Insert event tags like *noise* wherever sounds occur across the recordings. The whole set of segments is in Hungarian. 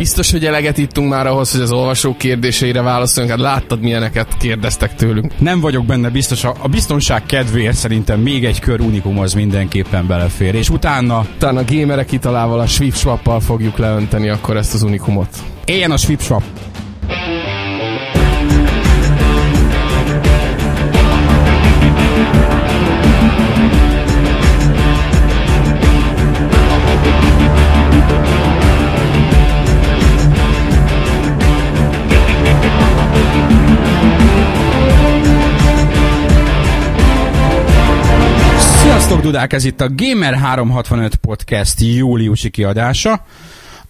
Biztos, hogy eleget ittunk már ahhoz, hogy az olvasók kérdéseire válaszoljunk. Hát láttad, milyeneket kérdeztek tőlünk. Nem vagyok benne biztos. A biztonság kedvéért szerintem még egy kör unikum az mindenképpen belefér. És utána... Utána a gamerek italával, a Swipswappal fogjuk leönteni akkor ezt az unikumot. Éljen a Swipswap! Sziasztok, Dudák! Ez itt a Gamer365 Podcast júliusi kiadása,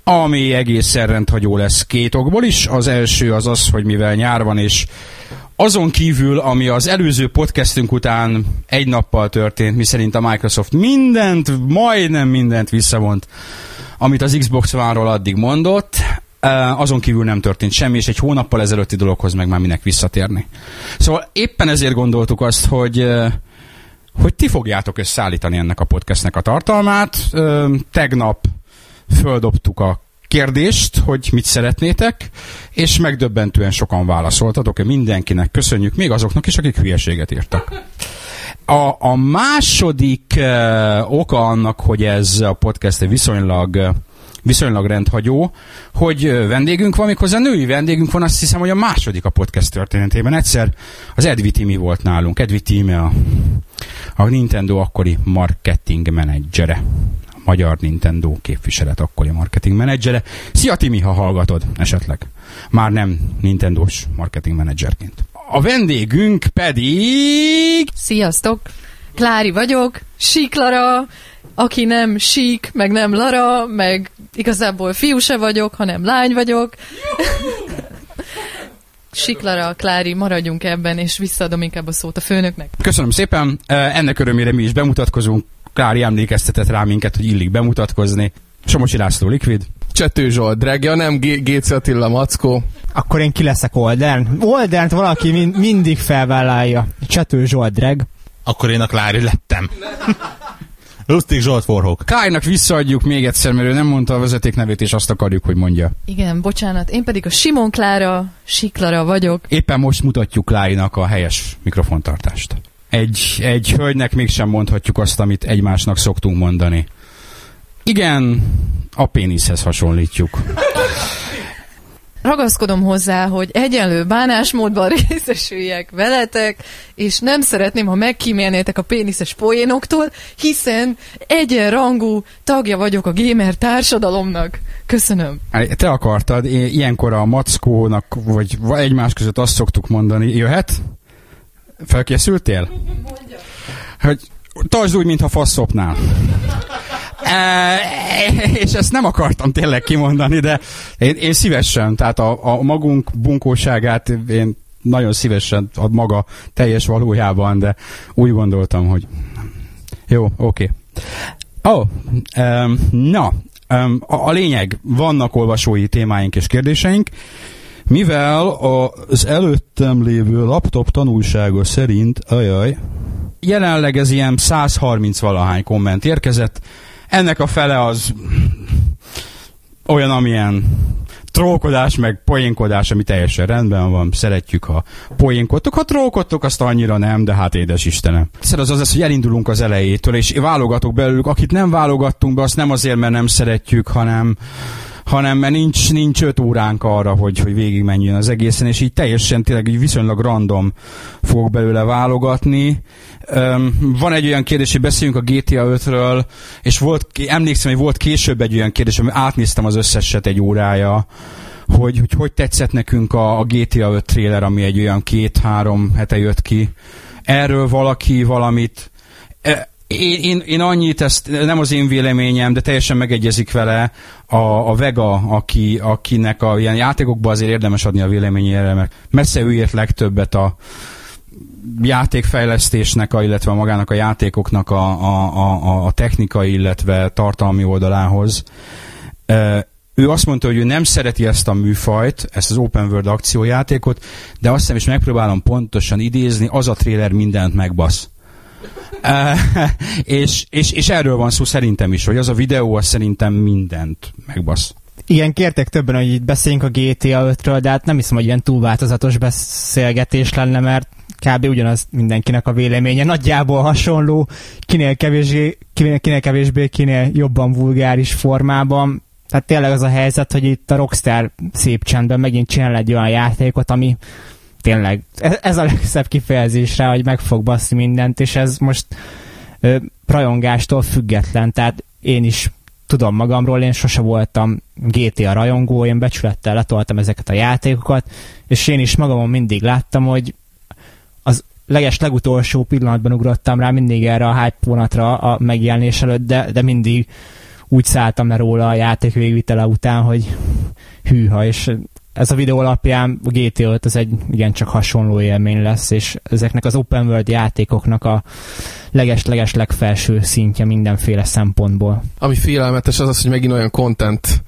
ami egészen rendhagyó lesz két okból is. Az első az az, hogy mivel nyár van, és azon kívül, ami az előző podcastünk után egy nappal történt, miszerint a Microsoft mindent, majdnem mindent visszavont, amit az Xbox One-ról addig mondott, azon kívül nem történt semmi, és egy hónappal ezelőtti dologhoz meg már minek visszatérni. Szóval éppen ezért gondoltuk azt, hogy hogy ti fogjátok összeállítani ennek a podcastnek a tartalmát. Tegnap földobtuk a kérdést, hogy mit szeretnétek, és megdöbbentően sokan válaszoltatok. Mindenkinek köszönjük, még azoknak is, akik hülyeséget írtak. A, a második uh, oka annak, hogy ez a podcast viszonylag viszonylag rendhagyó, hogy vendégünk van, méghozzá női vendégünk van, azt hiszem, hogy a második a podcast történetében. Egyszer az Edvi Timi volt nálunk. Edvi Timi a, a Nintendo akkori marketing menedzsere. A magyar Nintendo képviselet akkori marketing menedzsere. Szia Timi, ha hallgatod esetleg. Már nem Nintendo-s marketing menedzserként. A vendégünk pedig... Sziasztok! Klári vagyok, Siklara, aki nem sík, meg nem Lara, meg igazából fiú se vagyok, hanem lány vagyok. *laughs* Siklara, Klári, maradjunk ebben, és visszaadom inkább a szót a főnöknek. Köszönöm szépen, ennek örömére mi is bemutatkozunk. Klári emlékeztetett rá minket, hogy illik bemutatkozni. Somocsi László Liquid. Csető Zsolt, Dregja, nem G- Géci Attila Mackó. Akkor én ki leszek Oldern. Oldernt valaki min- mindig felvállalja. Csető Zsolt, Dreg. Akkor én a Klári lettem. *laughs* Lustig Zsolt forhok. Klájnak visszaadjuk még egyszer, mert ő nem mondta a vezeték nevét, és azt akarjuk, hogy mondja. Igen, bocsánat, én pedig a Simon Klára, Siklara vagyok. Éppen most mutatjuk Klájnak a helyes mikrofontartást. Egy, egy hölgynek mégsem mondhatjuk azt, amit egymásnak szoktunk mondani. Igen, a péniszhez hasonlítjuk. Ragaszkodom hozzá, hogy egyenlő bánásmódban *laughs* részesüljek veletek, és nem szeretném, ha megkímélnétek a péniszes poénoktól, hiszen egyenrangú tagja vagyok a gamer társadalomnak. Köszönöm. Te akartad, én ilyenkor a mackónak, vagy egymás között azt szoktuk mondani, jöhet? Felkészültél? Mondja. Hogy tartsd úgy, mintha faszopnál. És ezt nem akartam tényleg kimondani, de én, én szívesen, tehát a, a magunk bunkóságát én nagyon szívesen a maga teljes valójában, de úgy gondoltam, hogy jó, oké. Okay. Oh, um, na, um, a, a lényeg, vannak olvasói témáink és kérdéseink, mivel az előttem lévő laptop tanulsága szerint, ajaj, jelenleg ez ilyen 130 valahány komment érkezett, ennek a fele az olyan, amilyen trollkodás, meg poénkodás, ami teljesen rendben van, szeretjük, ha poénkodtok, ha trollkodtok, azt annyira nem, de hát édes Istenem. Egyszer az az, hogy elindulunk az elejétől, és válogatok belőlük, akit nem válogattunk be, azt nem azért, mert nem szeretjük, hanem hanem mert nincs, nincs öt óránk arra, hogy, hogy végigmenjön az egészen, és így teljesen tényleg így viszonylag random fogok belőle válogatni. Um, van egy olyan kérdés, hogy beszéljünk a GTA 5-ről, és volt, emlékszem, hogy volt később egy olyan kérdés, ami átnéztem az összeset egy órája, hogy hogy, hogy tetszett nekünk a, a GTA 5 trailer, ami egy olyan két-három hete jött ki. Erről valaki valamit e, én, én, én annyit, ezt nem az én véleményem, de teljesen megegyezik vele a, a Vega, aki, akinek a ilyen játékokban azért érdemes adni a véleményére, mert messze ő legtöbbet a játékfejlesztésnek, a, illetve magának a játékoknak a, a, a, a technikai, illetve tartalmi oldalához. Ő azt mondta, hogy ő nem szereti ezt a műfajt, ezt az open world akciójátékot, de azt hiszem, és megpróbálom pontosan idézni, az a trailer mindent megbasz *laughs* és, és, és erről van szó szerintem is, hogy az a videó az szerintem mindent megbasz. Igen, kértek többen, hogy itt beszéljünk a GTA 5-ről, de hát nem hiszem, hogy ilyen túl változatos beszélgetés lenne, mert kb. ugyanaz mindenkinek a véleménye. Nagyjából hasonló, kinél kevésbé, kinél, kinél kevésbé, kinél jobban vulgáris formában. Tehát tényleg az a helyzet, hogy itt a Rockstar szép csendben megint csinál egy olyan játékot, ami tényleg, ez a legszebb kifejezés rá, hogy meg fog baszni mindent, és ez most rajongástól független, tehát én is tudom magamról, én sose voltam GTA rajongó, én becsülettel letoltam ezeket a játékokat, és én is magamon mindig láttam, hogy az leges legutolsó pillanatban ugrottam rá mindig erre a hype vonatra a megjelenés előtt, de, de mindig úgy szálltam le róla a játék végvitele után, hogy hűha, és ez a videó alapján a GTA 5 az egy igencsak hasonló élmény lesz, és ezeknek az open world játékoknak a leges-leges legfelső szintje mindenféle szempontból. Ami félelmetes az az, hogy megint olyan content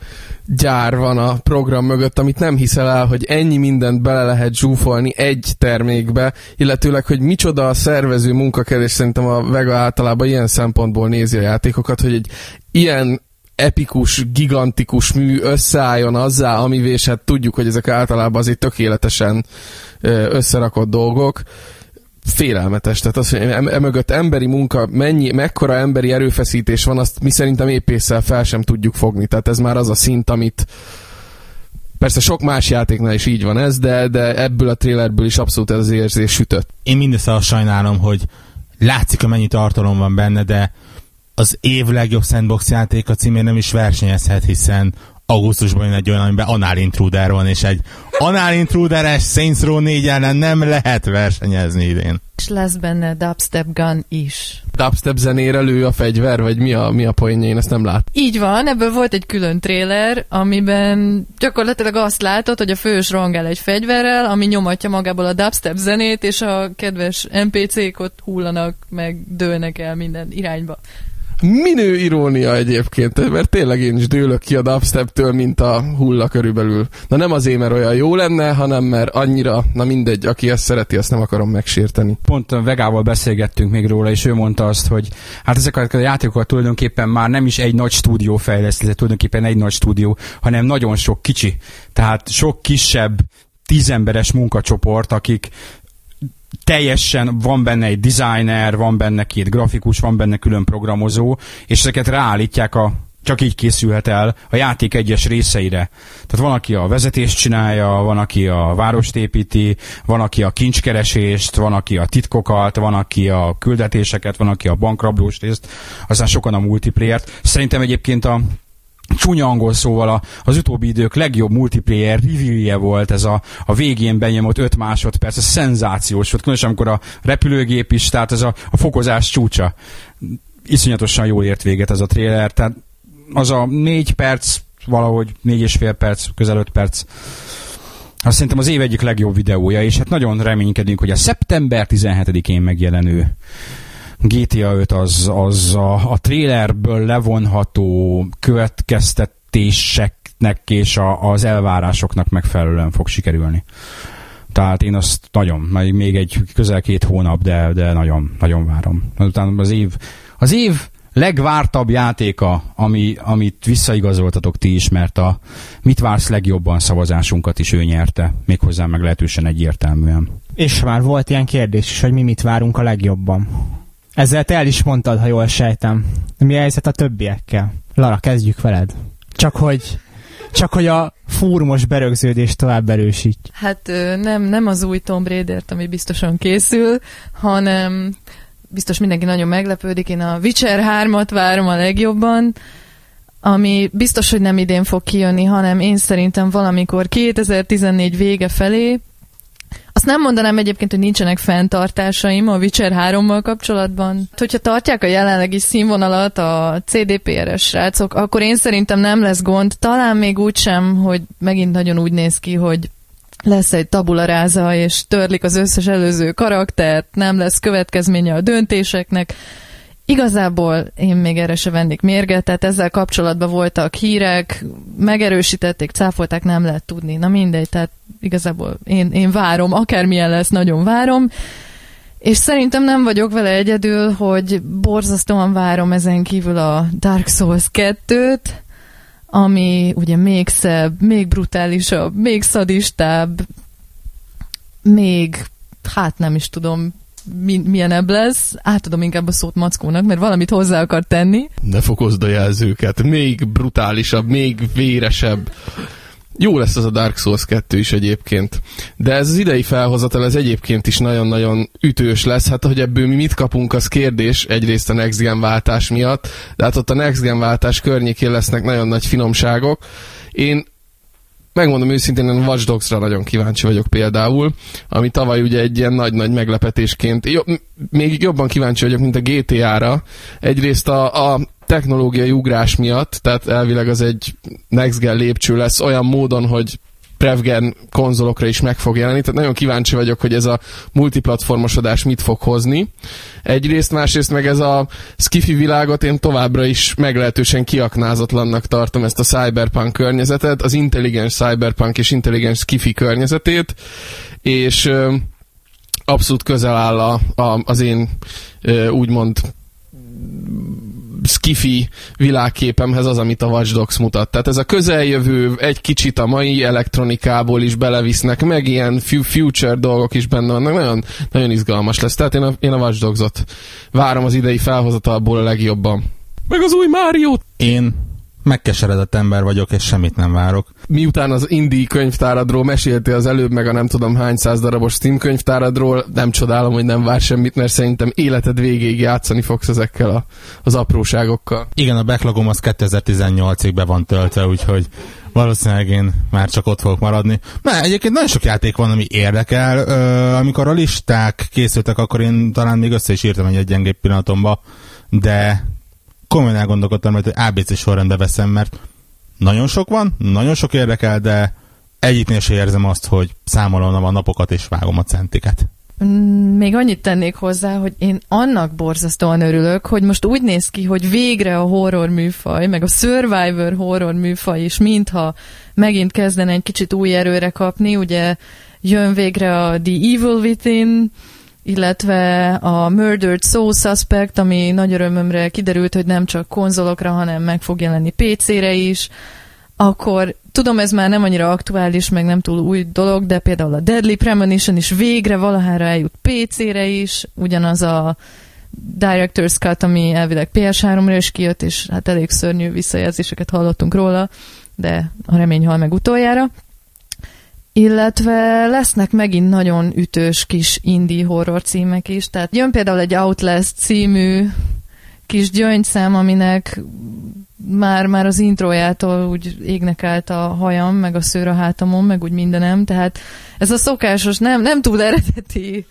gyár van a program mögött, amit nem hiszel el, hogy ennyi mindent bele lehet zsúfolni egy termékbe, illetőleg, hogy micsoda a szervező munkakerés, szerintem a Vega általában ilyen szempontból nézi a játékokat, hogy egy ilyen epikus, gigantikus mű összeálljon azzá, amivé hát tudjuk, hogy ezek általában azért tökéletesen összerakott dolgok, félelmetes. Tehát az, hogy emögött emberi munka, mennyi, mekkora emberi erőfeszítés van, azt mi szerintem épésszel fel sem tudjuk fogni. Tehát ez már az a szint, amit Persze sok más játéknál is így van ez, de, de ebből a trailerből is abszolút ez az érzés sütött. Én mindössze azt sajnálom, hogy látszik, hogy mennyi tartalom van benne, de az év legjobb sandbox játéka címén nem is versenyezhet, hiszen augusztusban jön egy olyan, amiben Anal Intruder van, és egy Anal Intruderes Saints Row 4 ellen nem lehet versenyezni idén. És lesz benne dubstep gun is. Dubstep zenére lő a fegyver, vagy mi a, mi a poénja, én ezt nem lát. Így van, ebből volt egy külön tréler, amiben gyakorlatilag azt látod, hogy a fős rongál egy fegyverrel, ami nyomatja magából a dubstep zenét, és a kedves NPC-k ott hullanak, meg dőlnek el minden irányba. Minő irónia egyébként, mert tényleg én is dőlök ki a dubstep-től, mint a hulla körülbelül. Na nem azért, mert olyan jó lenne, hanem mert annyira, na mindegy, aki ezt szereti, azt nem akarom megsérteni. Pont a Vegával beszélgettünk még róla, és ő mondta azt, hogy hát ezeket a játékokat tulajdonképpen már nem is egy nagy stúdió fejleszti, tulajdonképpen egy nagy stúdió, hanem nagyon sok kicsi. Tehát sok kisebb tízemberes munkacsoport, akik teljesen van benne egy designer, van benne két grafikus, van benne külön programozó, és ezeket ráállítják a csak így készülhet el a játék egyes részeire. Tehát van, aki a vezetést csinálja, van, aki a várost építi, van, aki a kincskeresést, van, aki a titkokat, van, aki a küldetéseket, van, aki a bankrablós részt, aztán sokan a multiplayer-t. Szerintem egyébként a csúnya angol szóval a, az utóbbi idők legjobb multiplayer reviewje volt ez a, a végén benyomott 5 másodperc, ez szenzációs volt, különösen amikor a repülőgép is, tehát ez a, a fokozás csúcsa. Iszonyatosan jól ért véget ez a trailer, tehát az a 4 perc, valahogy 4 és perc, közel 5 perc, azt szerintem az év egyik legjobb videója, és hát nagyon reménykedünk, hogy a szeptember 17-én megjelenő GTA 5 az, az a, a trailerből levonható következtetéseknek és a, az elvárásoknak megfelelően fog sikerülni. Tehát én azt nagyon, még egy közel két hónap, de, de nagyon, nagyon várom. Azután az év, az év legvártabb játéka, ami, amit visszaigazoltatok ti is, mert a mit vársz legjobban szavazásunkat is ő nyerte, méghozzá meg lehetősen egyértelműen. És már volt ilyen kérdés is, hogy mi mit várunk a legjobban. Ezzel te el is mondtad, ha jól sejtem. Mi a helyzet a többiekkel? Lara, kezdjük veled. Csak hogy, csak hogy a fórumos berögződést tovább erősít. Hát nem, nem az új Tomb Raider-t, ami biztosan készül, hanem biztos mindenki nagyon meglepődik. Én a Witcher 3-at várom a legjobban, ami biztos, hogy nem idén fog kijönni, hanem én szerintem valamikor 2014 vége felé, azt nem mondanám egyébként, hogy nincsenek fenntartásaim a Witcher 3-mal kapcsolatban. Hogyha tartják a jelenlegi színvonalat a CDPR-es srácok, akkor én szerintem nem lesz gond. Talán még úgy sem, hogy megint nagyon úgy néz ki, hogy lesz egy tabularáza, és törlik az összes előző karaktert, nem lesz következménye a döntéseknek. Igazából én még erre se vennék mérget, tehát ezzel kapcsolatban voltak hírek, megerősítették, cáfolták, nem lehet tudni. Na mindegy, tehát igazából én, én várom, akármilyen lesz, nagyon várom. És szerintem nem vagyok vele egyedül, hogy borzasztóan várom ezen kívül a Dark Souls 2-t, ami ugye még szebb, még brutálisabb, még szadistább, még, hát nem is tudom, mi, milyenebb lesz. Átadom inkább a szót Mackónak, mert valamit hozzá akar tenni. Ne fokozd a jelzőket. Még brutálisabb, még véresebb. Jó lesz az a Dark Souls 2 is egyébként. De ez az idei felhozatal, ez egyébként is nagyon-nagyon ütős lesz. Hát, hogy ebből mi mit kapunk, az kérdés. Egyrészt a Next Gen váltás miatt, de hát ott a Next Gen váltás környékén lesznek nagyon nagy finomságok. Én megmondom őszintén, én a Watch Dogs-ra nagyon kíváncsi vagyok például, ami tavaly ugye egy ilyen nagy-nagy meglepetésként, jobb, még jobban kíváncsi vagyok, mint a GTA-ra. Egyrészt a, a technológiai ugrás miatt, tehát elvileg az egy next gen lépcső lesz olyan módon, hogy Prevgen konzolokra is meg fog jelenni, tehát nagyon kíváncsi vagyok, hogy ez a multiplatformosodás mit fog hozni. Egyrészt, másrészt meg ez a skifi világot én továbbra is meglehetősen kiaknázatlannak tartom ezt a cyberpunk környezetet, az intelligens cyberpunk és intelligens skifi környezetét, és abszolút közel áll a, a, az én úgymond skifi világképemhez az, amit a Watch Dogs mutat. Tehát ez a közeljövő egy kicsit a mai elektronikából is belevisznek, meg ilyen future dolgok is benne vannak. Nagyon, nagyon izgalmas lesz. Tehát én a, én a Watch Dogs-ot várom az idei felhozatalból a legjobban. Meg az új Mario! Én megkeseredett ember vagyok, és semmit nem várok. Miután az indie könyvtáradról meséltél az előbb, meg a nem tudom hány száz darabos Steam könyvtáradról, nem csodálom, hogy nem vár semmit, mert szerintem életed végéig játszani fogsz ezekkel a, az apróságokkal. Igen, a backlogom az 2018-ig be van töltve, úgyhogy valószínűleg én már csak ott fogok maradni. Mert egyébként nagyon sok játék van, ami érdekel. Ö, amikor a listák készültek, akkor én talán még össze is írtam egy gyengébb pillanatomba, de komolyan elgondolkodtam, hogy ABC sorrendbe veszem, mert nagyon sok van, nagyon sok érdekel, de egyiknél se érzem azt, hogy számolom a napokat és vágom a centiket. Mm, Még annyit tennék hozzá, hogy én annak borzasztóan örülök, hogy most úgy néz ki, hogy végre a horror műfaj, meg a survivor horror műfaj is, mintha megint kezdene egy kicsit új erőre kapni, ugye jön végre a The Evil Within, illetve a Murdered Soul Suspect, ami nagy örömömre kiderült, hogy nem csak konzolokra, hanem meg fog jelenni PC-re is, akkor tudom, ez már nem annyira aktuális, meg nem túl új dolog, de például a Deadly Premonition is végre valahára eljut PC-re is, ugyanaz a Director's Cut, ami elvileg PS3-ra is kijött, és hát elég szörnyű visszajelzéseket hallottunk róla, de a remény hal meg utoljára. Illetve lesznek megint nagyon ütős kis indie horror címek is, tehát jön például egy Outlast című kis gyöngyszám, aminek már, már az introjától úgy égnek állt a hajam, meg a szőr a hátamon, meg úgy mindenem, tehát ez a szokásos, nem, nem túl eredeti.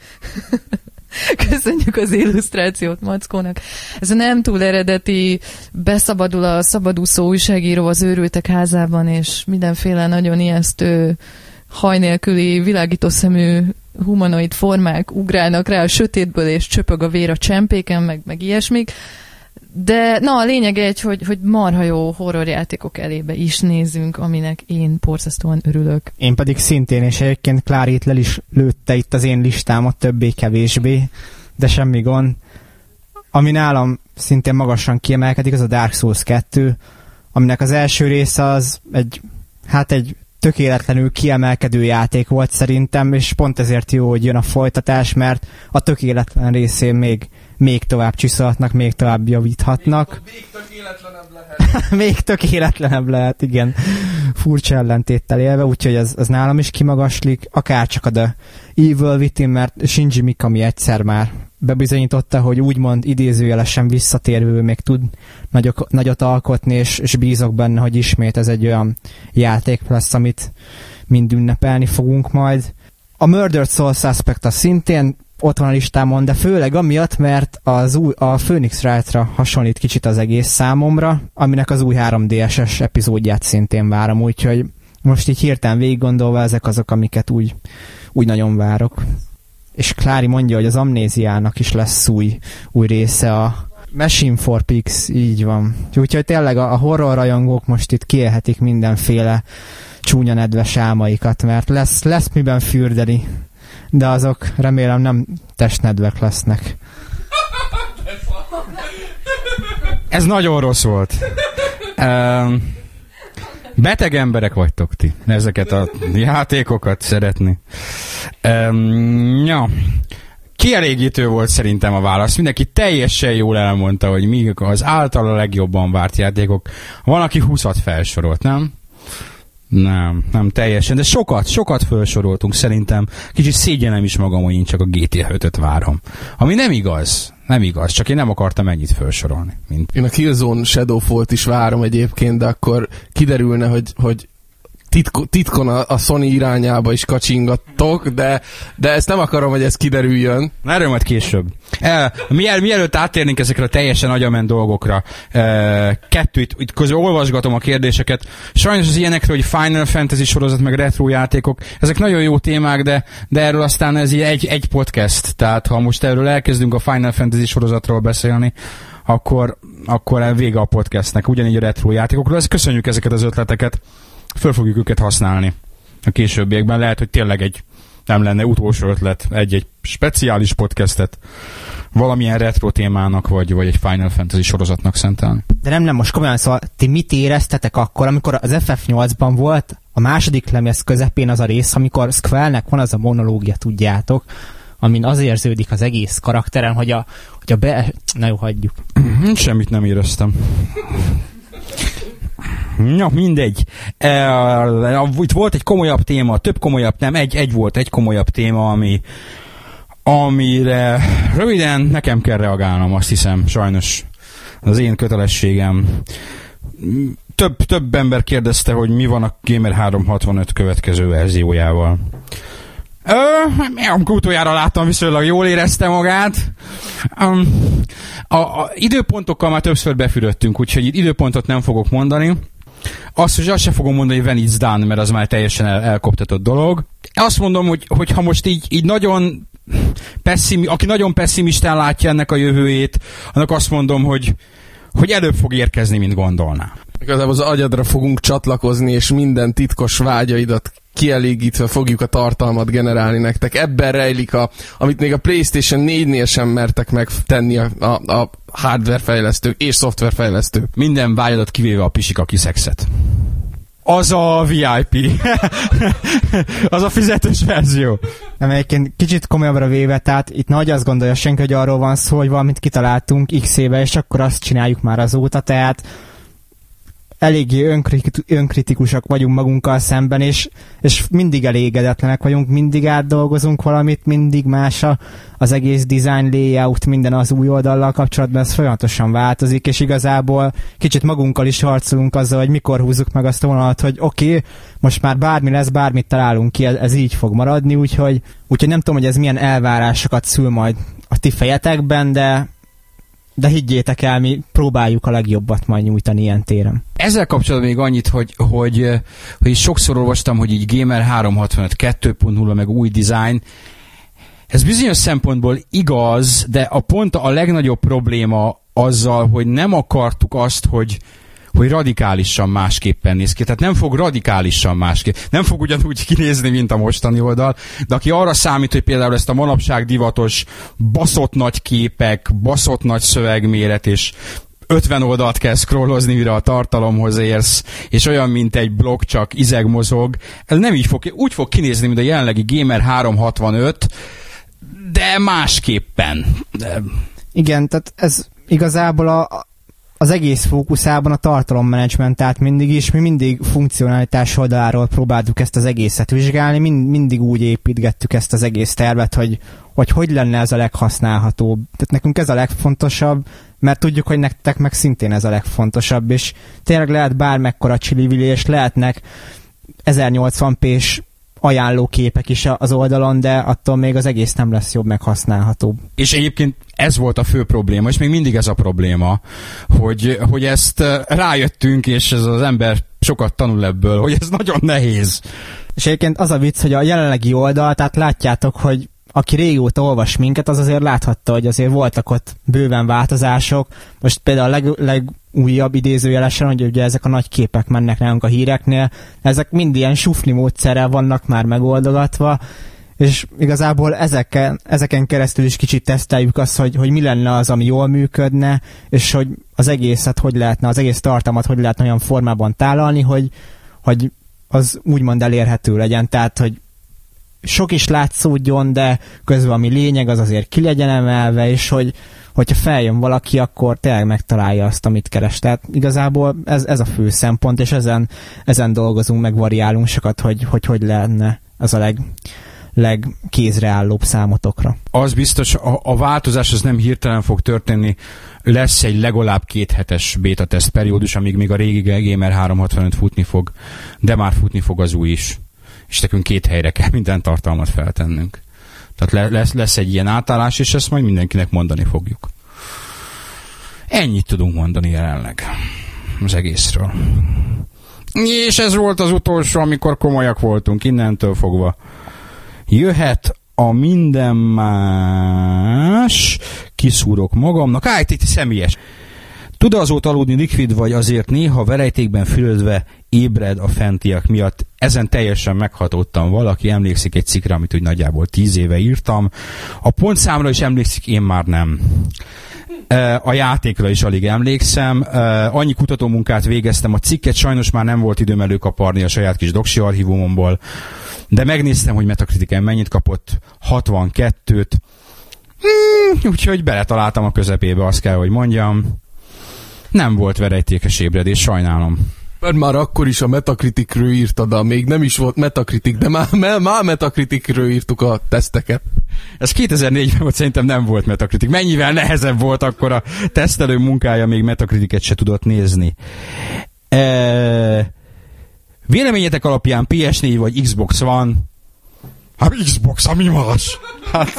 *laughs* Köszönjük az illusztrációt Mackónak. Ez a nem túl eredeti, beszabadul a szabadúszó újságíró az őrültek házában, és mindenféle nagyon ijesztő haj nélküli, világító szemű humanoid formák ugrálnak rá a sötétből, és csöpög a vér a csempéken, meg, meg ilyesmik. De na, a lényeg egy, hogy, hogy marha jó horrorjátékok elébe is nézzünk, aminek én borzasztóan örülök. Én pedig szintén, és egyébként Klári itt le is lőtte itt az én listámat többé-kevésbé, de semmi gond. Ami nálam szintén magasan kiemelkedik, az a Dark Souls 2, aminek az első része az egy, hát egy tökéletlenül kiemelkedő játék volt szerintem, és pont ezért jó, hogy jön a folytatás, mert a tökéletlen részén még, még tovább csiszolhatnak, még tovább javíthatnak. Még, még tökéletlenebb *laughs* lehet. még tökéletlenebb lehet, igen. Furcsa ellentéttel élve, úgyhogy ez, ez nálam is kimagaslik, akár csak a The Evil Within, mert Shinji Mikami egyszer már bebizonyította, hogy úgymond idézőjelesen visszatérő még tud nagyok, nagyot alkotni, és, és bízok benne, hogy ismét ez egy olyan játék lesz, amit mind ünnepelni fogunk majd. A Murdered Soul Suspect a szintén ott van a listámon, de főleg amiatt, mert az új, a Phoenix Wright-ra hasonlít kicsit az egész számomra, aminek az új 3DSS epizódját szintén várom, úgyhogy most így hirtelen végig gondolva ezek azok, amiket úgy, úgy nagyon várok. És Klári mondja, hogy az amnéziának is lesz új, új része a Machine for Pigs, így van. Úgyhogy tényleg a, a horror rajongók most itt kiélhetik mindenféle csúnya nedves álmaikat, mert lesz, lesz miben fürdeni de azok remélem nem testnedvek lesznek. Ez nagyon rossz volt. Um, Beteg emberek vagytok ti, ezeket a játékokat szeretni. Um, ja. Kielégítő volt szerintem a válasz. Mindenki teljesen jól elmondta, hogy mi az általa legjobban várt játékok. Van, aki 20-at felsorolt, nem? Nem, nem teljesen, de sokat, sokat felsoroltunk szerintem. Kicsit szégyenem is magam, hogy én csak a GTA 5-öt várom. Ami nem igaz, nem igaz, csak én nem akartam ennyit felsorolni. Mint... Én a Killzone Shadowfall-t is várom egyébként, de akkor kiderülne, hogy, hogy titko, titkon a, Sony irányába is kacsingattok, de, de ezt nem akarom, hogy ez kiderüljön. Na erről majd később. E, miel, mielőtt átérnénk ezekre a teljesen agyament dolgokra, e, kettő, itt, itt közül olvasgatom a kérdéseket. Sajnos az ilyenekről, hogy Final Fantasy sorozat, meg retro játékok, ezek nagyon jó témák, de, de erről aztán ez egy, egy podcast. Tehát ha most erről elkezdünk a Final Fantasy sorozatról beszélni, akkor, akkor vége a podcastnek, ugyanígy a retro játékokról. Ezt köszönjük ezeket az ötleteket föl fogjuk őket használni a későbbiekben. Lehet, hogy tényleg egy nem lenne utolsó ötlet egy-egy speciális podcastet valamilyen retro témának, vagy, vagy egy Final Fantasy sorozatnak szentelni. De nem, nem, most komolyan szóval ti mit éreztetek akkor, amikor az FF8-ban volt a második lemez közepén az a rész, amikor Square-nek van az a monológia, tudjátok, amin az érződik az egész karakteren, hogy a, hogy a be... Na jó, hagyjuk. Semmit nem éreztem. Na, mindegy. E, itt volt egy komolyabb téma, több komolyabb, nem, egy, egy volt egy komolyabb téma, ami amire röviden nekem kell reagálnom, azt hiszem, sajnos az én kötelességem. Több, több ember kérdezte, hogy mi van a Gamer 365 következő verziójával. Ö, amikor utoljára láttam, viszonylag jól érezte magát. Um, a, a időpontokkal már többször befürödtünk, úgyhogy időpontot nem fogok mondani. Azt, hogy azt sem fogom mondani, hogy when it's done, mert az már teljesen el, elkoptatott dolog. Azt mondom, hogy, hogy ha most így, így nagyon pessim, aki nagyon pessimistán látja ennek a jövőjét, annak azt mondom, hogy, hogy előbb fog érkezni, mint gondolná. Igazából az agyadra fogunk csatlakozni, és minden titkos vágyaidat kielégítve fogjuk a tartalmat generálni nektek. Ebben rejlik, a, amit még a PlayStation 4-nél sem mertek megtenni a, a, a hardware fejlesztők és szoftver fejlesztők. Minden vágyadat kivéve a pisika kiszexet. Az a VIP. *laughs* az a fizetős verzió. Nem, egyébként kicsit komolyabbra véve, tehát itt nagy azt gondolja senki, hogy arról van szó, hogy valamit kitaláltunk x éve, és akkor azt csináljuk már azóta, tehát eléggé önkritikusak vagyunk magunkkal szemben, és, és mindig elégedetlenek vagyunk, mindig átdolgozunk valamit, mindig más a, az egész design layout, minden az új oldallal kapcsolatban, ez folyamatosan változik, és igazából kicsit magunkkal is harcolunk azzal, hogy mikor húzzuk meg azt a vonalat, hogy oké, okay, most már bármi lesz, bármit találunk ki, ez így fog maradni, úgyhogy, úgyhogy nem tudom, hogy ez milyen elvárásokat szül majd a ti fejetekben, de de higgyétek el, mi próbáljuk a legjobbat majd nyújtani ilyen téren. Ezzel kapcsolatban még annyit, hogy, hogy, hogy sokszor olvastam, hogy így Gamer 365 2.0 meg új design, ez bizonyos szempontból igaz, de a pont a legnagyobb probléma azzal, hogy nem akartuk azt, hogy, hogy radikálisan másképpen néz ki. Tehát nem fog radikálisan másképp. Nem fog ugyanúgy kinézni, mint a mostani oldal, de aki arra számít, hogy például ezt a manapság divatos baszott nagy képek, baszott nagy szövegméret és 50 oldalt kell scrollozni, mire a tartalomhoz érsz, és olyan, mint egy blog, csak izeg mozog. Ez nem így fog, úgy fog kinézni, mint a jelenlegi Gamer 365, de másképpen. De... Igen, tehát ez igazából a, az egész fókuszában a tartalommenedzsment, tehát mindig is, mi mindig funkcionalitás oldaláról próbáltuk ezt az egészet vizsgálni, mind, mindig úgy építgettük ezt az egész tervet, hogy, hogy hogy lenne ez a leghasználhatóbb. Tehát nekünk ez a legfontosabb, mert tudjuk, hogy nektek meg szintén ez a legfontosabb, és tényleg lehet bármekkora csili és lehetnek 1080p-s ajánlóképek is az oldalon, de attól még az egész nem lesz jobb, meg használhatóbb. És egyébként ez volt a fő probléma, és még mindig ez a probléma, hogy, hogy ezt rájöttünk, és ez az ember sokat tanul ebből, hogy ez nagyon nehéz. És egyébként az a vicc, hogy a jelenlegi oldal, tehát látjátok, hogy aki régóta olvas minket, az azért láthatta, hogy azért voltak ott bőven változások. Most például a leg, legújabb idézőjelesen, hogy ugye ezek a nagy képek mennek nálunk a híreknél, ezek mind ilyen sufni módszerrel vannak már megoldogatva, és igazából ezeken, ezeken keresztül is kicsit teszteljük azt, hogy, hogy mi lenne az, ami jól működne, és hogy az egészet hogy lehetne, az egész tartalmat hogy lehetne olyan formában tálalni, hogy, hogy az úgymond elérhető legyen, tehát hogy sok is látszódjon, de közben ami lényeg, az azért ki legyen emelve, és hogy hogyha feljön valaki, akkor tényleg megtalálja azt, amit keres. Tehát igazából ez, ez a fő szempont, és ezen, ezen dolgozunk, meg variálunk sokat, hogy hogy, hogy lenne az a leg, legkézreállóbb számotokra. Az biztos, a, a változás az nem hirtelen fog történni, lesz egy legalább két hetes beta test periódus, amíg még a régi Gamer 365 futni fog, de már futni fog az új is. És nekünk két helyre kell minden tartalmat feltennünk. Tehát lesz, lesz egy ilyen átállás, és ezt majd mindenkinek mondani fogjuk. Ennyit tudunk mondani jelenleg az egészről. És ez volt az utolsó, amikor komolyak voltunk, innentől fogva. Jöhet a minden más, kiszúrok magamnak. Á, itt, itt személyes. Tud azóta aludni likvid, vagy azért néha verejtékben fülödve ébred a fentiak miatt. Ezen teljesen meghatódtam. Valaki emlékszik egy cikkre, amit úgy nagyjából tíz éve írtam. A pontszámra is emlékszik, én már nem. A játékra is alig emlékszem. Annyi kutatómunkát végeztem, a cikket sajnos már nem volt időm előkaparni a saját kis doksi archívumomból, de megnéztem, hogy Metacritiken mennyit kapott, 62-t, hmm, úgyhogy beletaláltam a közepébe, azt kell, hogy mondjam. Nem volt verejtékes ébredés, sajnálom. Mert már akkor is a Metacriticről írtad, de még nem is volt Metacritic, de már, már Metacriticről írtuk a teszteket. Ez 2004-ben volt, szerintem nem volt Metacritic. Mennyivel nehezebb volt akkor a tesztelő munkája, még Metacriticet se tudott nézni. E... Véleményetek alapján PS4 vagy Xbox van? Hát Xbox, ami más? Hát,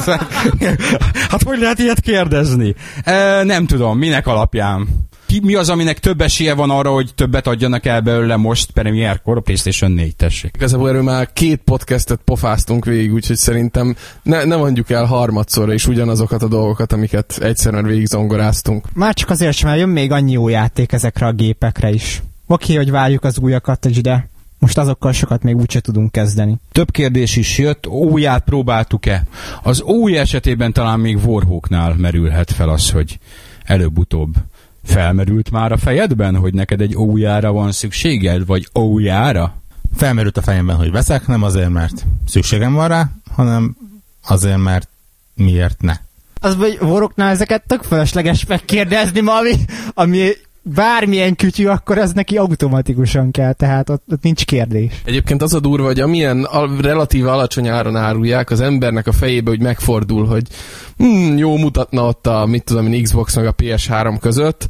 hát hogy lehet ilyet kérdezni? E, nem tudom, minek alapján? Ki, mi az, aminek több esélye van arra, hogy többet adjanak el belőle most premierkor a PlayStation 4, tessék. Igazából erről már két podcastet pofáztunk végig, úgyhogy szerintem ne, ne mondjuk el harmadszorra is ugyanazokat a dolgokat, amiket egyszerűen végig zongoráztunk. Már csak azért sem, mert jön még annyi jó játék ezekre a gépekre is. Oké, hogy várjuk az újakat, de most azokkal sokat még úgyse tudunk kezdeni. Több kérdés is jött, újját próbáltuk-e? Az új esetében talán még Warhawknál merülhet fel az, hogy előbb-utóbb Felmerült már a fejedben, hogy neked egy ójára van szükséged, vagy ójára? Felmerült a fejemben, hogy veszek, nem azért, mert szükségem van rá, hanem azért, mert miért ne. Az, hogy voroknál ezeket tök fölösleges megkérdezni, ma, ami, ami bármilyen kütyű, akkor ez neki automatikusan kell, tehát ott, ott nincs kérdés. Egyébként az a durva, hogy amilyen al- relatív alacsony áron árulják, az embernek a fejébe hogy megfordul, hogy hmm, jó mutatna ott a, mit tudom, Xbox meg a PS3 között,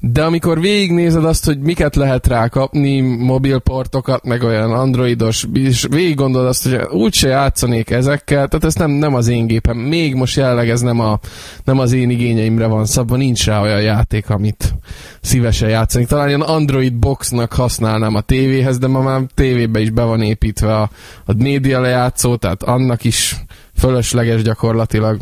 de amikor végignézed azt, hogy miket lehet rá kapni, mobilportokat, meg olyan androidos, és végig gondolod azt, hogy úgyse játszanék ezekkel, tehát ez nem, nem az én gépem. Még most jelenleg ez nem, a, nem az én igényeimre van szabva, nincs rá olyan játék, amit szívesen játszanék. Talán ilyen Android boxnak használnám a tévéhez, de ma már tévébe is be van építve a, a média lejátszó, tehát annak is fölösleges gyakorlatilag.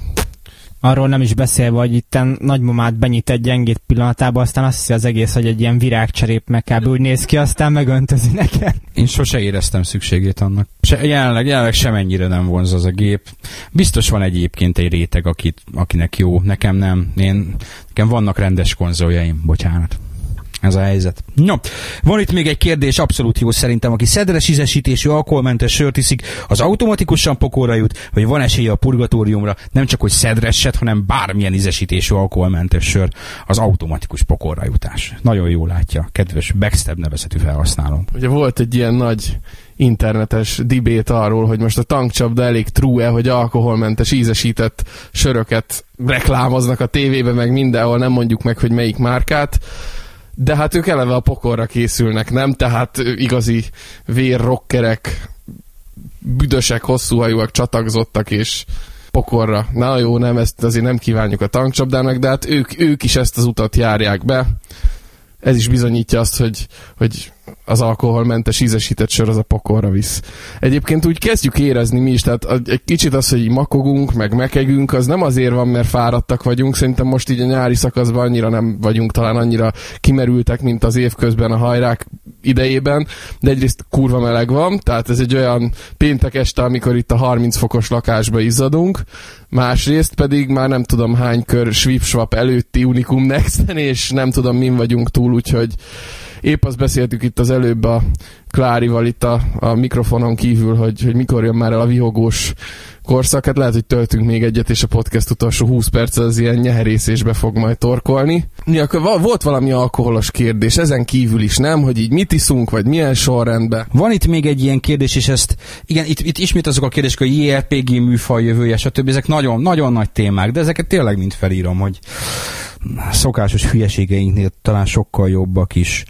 Arról nem is beszélve, hogy itt nagymamát benyit egy gyengét pillanatában, aztán azt hiszi az egész, hogy egy ilyen virágcserép meg kell úgy néz ki, aztán megöntözi nekem. Én sose éreztem szükségét annak. Se, jelenleg, jelenleg semennyire nem vonz az a gép. Biztos van egyébként egy réteg, akit, akinek jó. Nekem nem. Én, nekem vannak rendes konzoljaim, bocsánat. Ez a helyzet. No, van itt még egy kérdés, abszolút jó szerintem, aki szedres ízesítésű alkoholmentes sört iszik, az automatikusan pokóra jut, vagy van esélye a purgatóriumra, nem csak hogy szedreset, hanem bármilyen ízesítésű alkoholmentes sör, az automatikus pokorra jutás. Nagyon jól látja, kedves Backstab nevezetű felhasználó. Ugye volt egy ilyen nagy internetes dibét arról, hogy most a tankcsapda elég true-e, hogy alkoholmentes ízesített söröket reklámoznak a tévébe, meg mindenhol, nem mondjuk meg, hogy melyik márkát de hát ők eleve a pokorra készülnek, nem? Tehát igazi vérrokkerek, büdösek, hosszúhajúak, csatagzottak és pokorra. Na jó, nem, ezt azért nem kívánjuk a tankcsapdának, de hát ők, ők is ezt az utat járják be. Ez is bizonyítja azt, hogy, hogy az alkoholmentes ízesített sör az a pokorra visz. Egyébként úgy kezdjük érezni mi is, tehát egy kicsit az, hogy makogunk, meg mekegünk, az nem azért van, mert fáradtak vagyunk, szerintem most így a nyári szakaszban annyira nem vagyunk talán annyira kimerültek, mint az évközben a hajrák idejében, de egyrészt kurva meleg van, tehát ez egy olyan péntek este, amikor itt a 30 fokos lakásba izzadunk, másrészt pedig már nem tudom hány kör swip előtti Unicum next és nem tudom min vagyunk túl, úgyhogy Épp azt beszéltük itt az előbb a Klárival itt a, a mikrofonon kívül, hogy, hogy mikor jön már el a vihogós korszak, hát lehet, hogy töltünk még egyet, és a podcast utolsó 20 perc az ilyen nyeherészésbe fog majd torkolni. Akkor volt valami alkoholos kérdés, ezen kívül is nem, hogy így mit iszunk, vagy milyen sorrendben. Van itt még egy ilyen kérdés, és ezt, igen, itt, itt ismét azok a kérdések, hogy JRPG műfaj jövője, stb. Ezek nagyon, nagyon nagy témák, de ezeket tényleg mind felírom, hogy szokásos hülyeségeinknél talán sokkal jobbak is.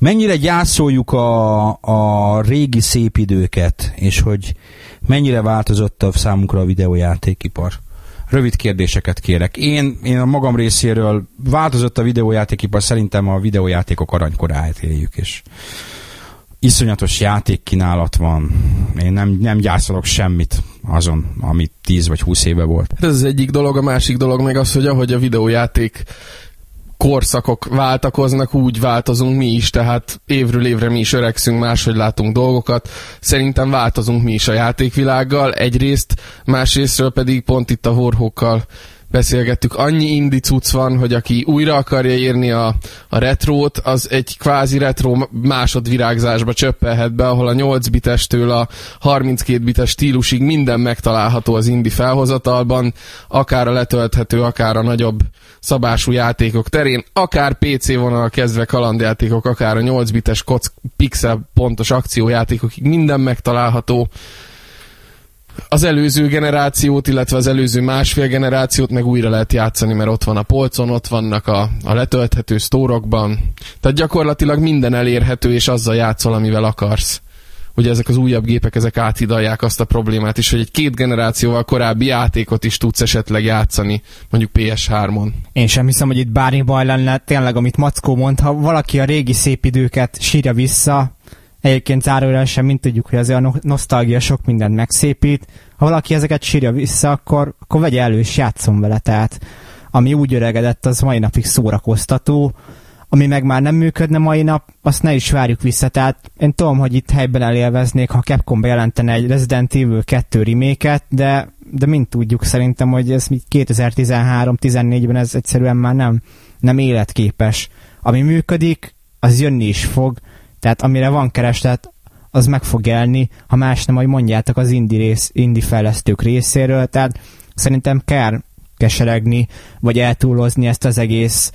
Mennyire gyászoljuk a, a régi szép időket, és hogy mennyire változott a számunkra a videójátékipar? Rövid kérdéseket kérek. Én, én a magam részéről változott a videójátékipar, szerintem a videójátékok aranykoráját éljük, és iszonyatos játékkínálat van. Én nem, nem gyászolok semmit azon, amit 10 vagy 20 éve volt. Ez az egyik dolog, a másik dolog meg az, hogy ahogy a videójáték korszakok váltakoznak, úgy változunk mi is, tehát évről évre mi is öregszünk, máshogy látunk dolgokat. Szerintem változunk mi is a játékvilággal egyrészt, másrésztről pedig pont itt a horhókkal beszélgettük, annyi indi cucc van, hogy aki újra akarja írni a, a retrót, az egy kvázi retro másodvirágzásba csöppelhet be, ahol a 8 bitestől a 32 bites stílusig minden megtalálható az indi felhozatalban, akár a letölthető, akár a nagyobb szabású játékok terén, akár PC vonal kezdve kalandjátékok, akár a 8 bites kock pixel pontos akciójátékokig minden megtalálható az előző generációt, illetve az előző másfél generációt meg újra lehet játszani, mert ott van a polcon, ott vannak a, a letölthető sztórokban. Tehát gyakorlatilag minden elérhető, és azzal játszol, amivel akarsz. Ugye ezek az újabb gépek, ezek áthidalják azt a problémát is, hogy egy két generációval korábbi játékot is tudsz esetleg játszani, mondjuk PS3-on. Én sem hiszem, hogy itt bármi baj lenne, tényleg, amit Mackó mond, ha valaki a régi szép időket sírja vissza, Egyébként zárójelesen, mint tudjuk, hogy azért a nosztalgia sok mindent megszépít. Ha valaki ezeket sírja vissza, akkor, akkor vegye elő és játszom vele. Tehát ami úgy öregedett, az mai napig szórakoztató. Ami meg már nem működne mai nap, azt ne is várjuk vissza. Tehát én tudom, hogy itt helyben elélveznék, ha Capcom bejelentene egy Resident Evil 2 reméket, de, de mint tudjuk szerintem, hogy ez 2013-14-ben ez egyszerűen már nem, nem életképes. Ami működik, az jönni is fog, tehát amire van kereslet, az meg fog elni, ha más nem, hogy mondjátok az indi, rész, indi fejlesztők részéről, tehát szerintem kell keseregni, vagy eltúlozni ezt az egész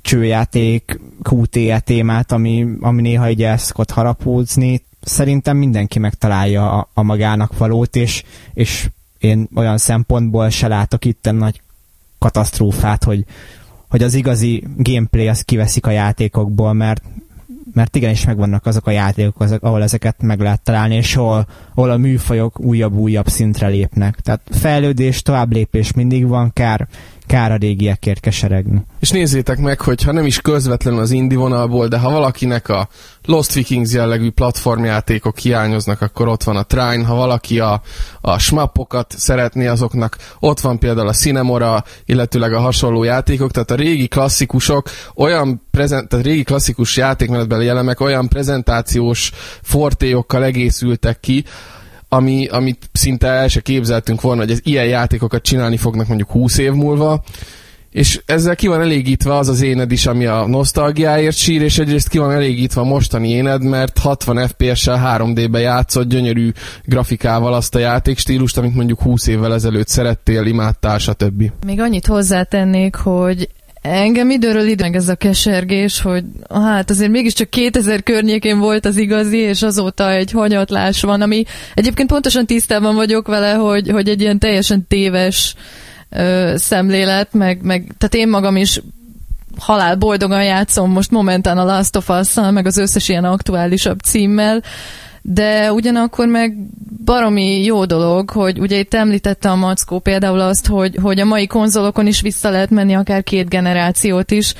csőjáték, QTE témát, ami, ami néha így el szokott harapódzni. Szerintem mindenki megtalálja a, a magának valót, és, és én olyan szempontból se látok itt nagy katasztrófát, hogy, hogy az igazi gameplay az kiveszik a játékokból, mert mert igenis megvannak azok a játékok, azok, ahol ezeket meg lehet találni, és ahol, ahol a műfajok újabb-újabb szintre lépnek. Tehát fejlődés, tovább lépés mindig van, kár, kár a régiekért keseregni. És nézzétek meg, hogy ha nem is közvetlenül az indie vonalból, de ha valakinek a Lost Vikings jellegű platformjátékok hiányoznak, akkor ott van a Trine, ha valaki a, a smappokat szeretné, azoknak ott van például a Cinemora, illetőleg a hasonló játékok, tehát a régi klasszikusok olyan prezent, tehát régi klasszikus játékmenetbeli elemek olyan prezentációs fortéjokkal egészültek ki, ami, amit szinte el se képzeltünk volna, hogy ez ilyen játékokat csinálni fognak mondjuk 20 év múlva, és ezzel ki van elégítve az az éned is, ami a nosztalgiáért sír, és egyrészt ki van elégítve a mostani éned, mert 60 FPS-sel 3D-be játszott gyönyörű grafikával azt a játékstílust, amit mondjuk 20 évvel ezelőtt szerettél, imádtál, stb. Még annyit hozzátennék, hogy Engem időről idő meg ez a kesergés, hogy hát azért mégiscsak 2000 környékén volt az igazi, és azóta egy hanyatlás van, ami egyébként pontosan tisztában vagyok vele, hogy, hogy egy ilyen teljesen téves ö, szemlélet, meg, meg tehát én magam is halál boldogan játszom most momentán a Last of us meg az összes ilyen aktuálisabb címmel, de ugyanakkor meg baromi jó dolog, hogy ugye itt említette a Mackó például azt, hogy, hogy a mai konzolokon is vissza lehet menni akár két generációt is,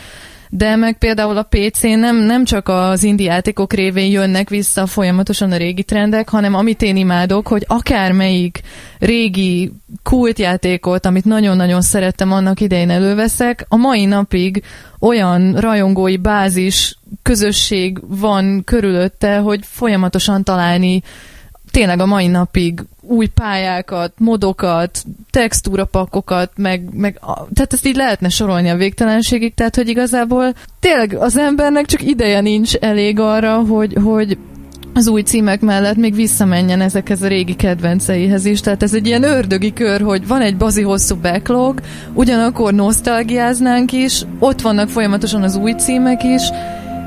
de meg például a PC-n nem, nem csak az indie játékok révén jönnek vissza folyamatosan a régi trendek, hanem amit én imádok, hogy akármelyik régi kultjátékot, amit nagyon-nagyon szerettem annak idején előveszek, a mai napig olyan rajongói bázis, közösség van körülötte, hogy folyamatosan találni tényleg a mai napig új pályákat, modokat, textúrapakokat, meg, meg tehát ezt így lehetne sorolni a végtelenségig, tehát hogy igazából tényleg az embernek csak ideje nincs elég arra, hogy, hogy az új címek mellett még visszamenjen ezekhez a régi kedvenceihez is. Tehát ez egy ilyen ördögi kör, hogy van egy bazi hosszú backlog, ugyanakkor nosztalgiáznánk is, ott vannak folyamatosan az új címek is,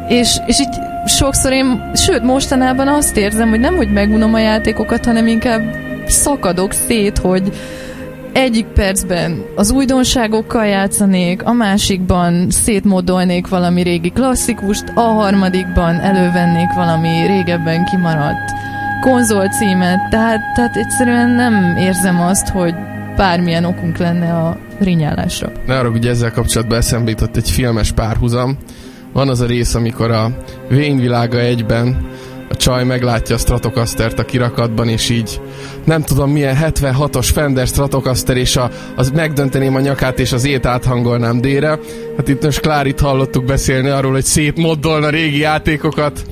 és, és így sokszor én, sőt mostanában azt érzem, hogy nem, hogy megunom a játékokat, hanem inkább szakadok szét, hogy egyik percben az újdonságokkal játszanék, a másikban szétmodolnék valami régi klasszikust, a harmadikban elővennék valami régebben kimaradt konzol címet, tehát, tehát egyszerűen nem érzem azt, hogy bármilyen okunk lenne a rinyálásra. Ne arra, hogy ezzel kapcsolatban eszembe jutott egy filmes párhuzam. Van az a rész, amikor a vényvilága egyben a csaj meglátja a Stratocastert a kirakatban, és így nem tudom milyen 76-os Fender Stratocaster, és a, az megdönteném a nyakát, és az ét áthangolnám délre. Hát itt most Klárit hallottuk beszélni arról, hogy szétmoddolna régi játékokat.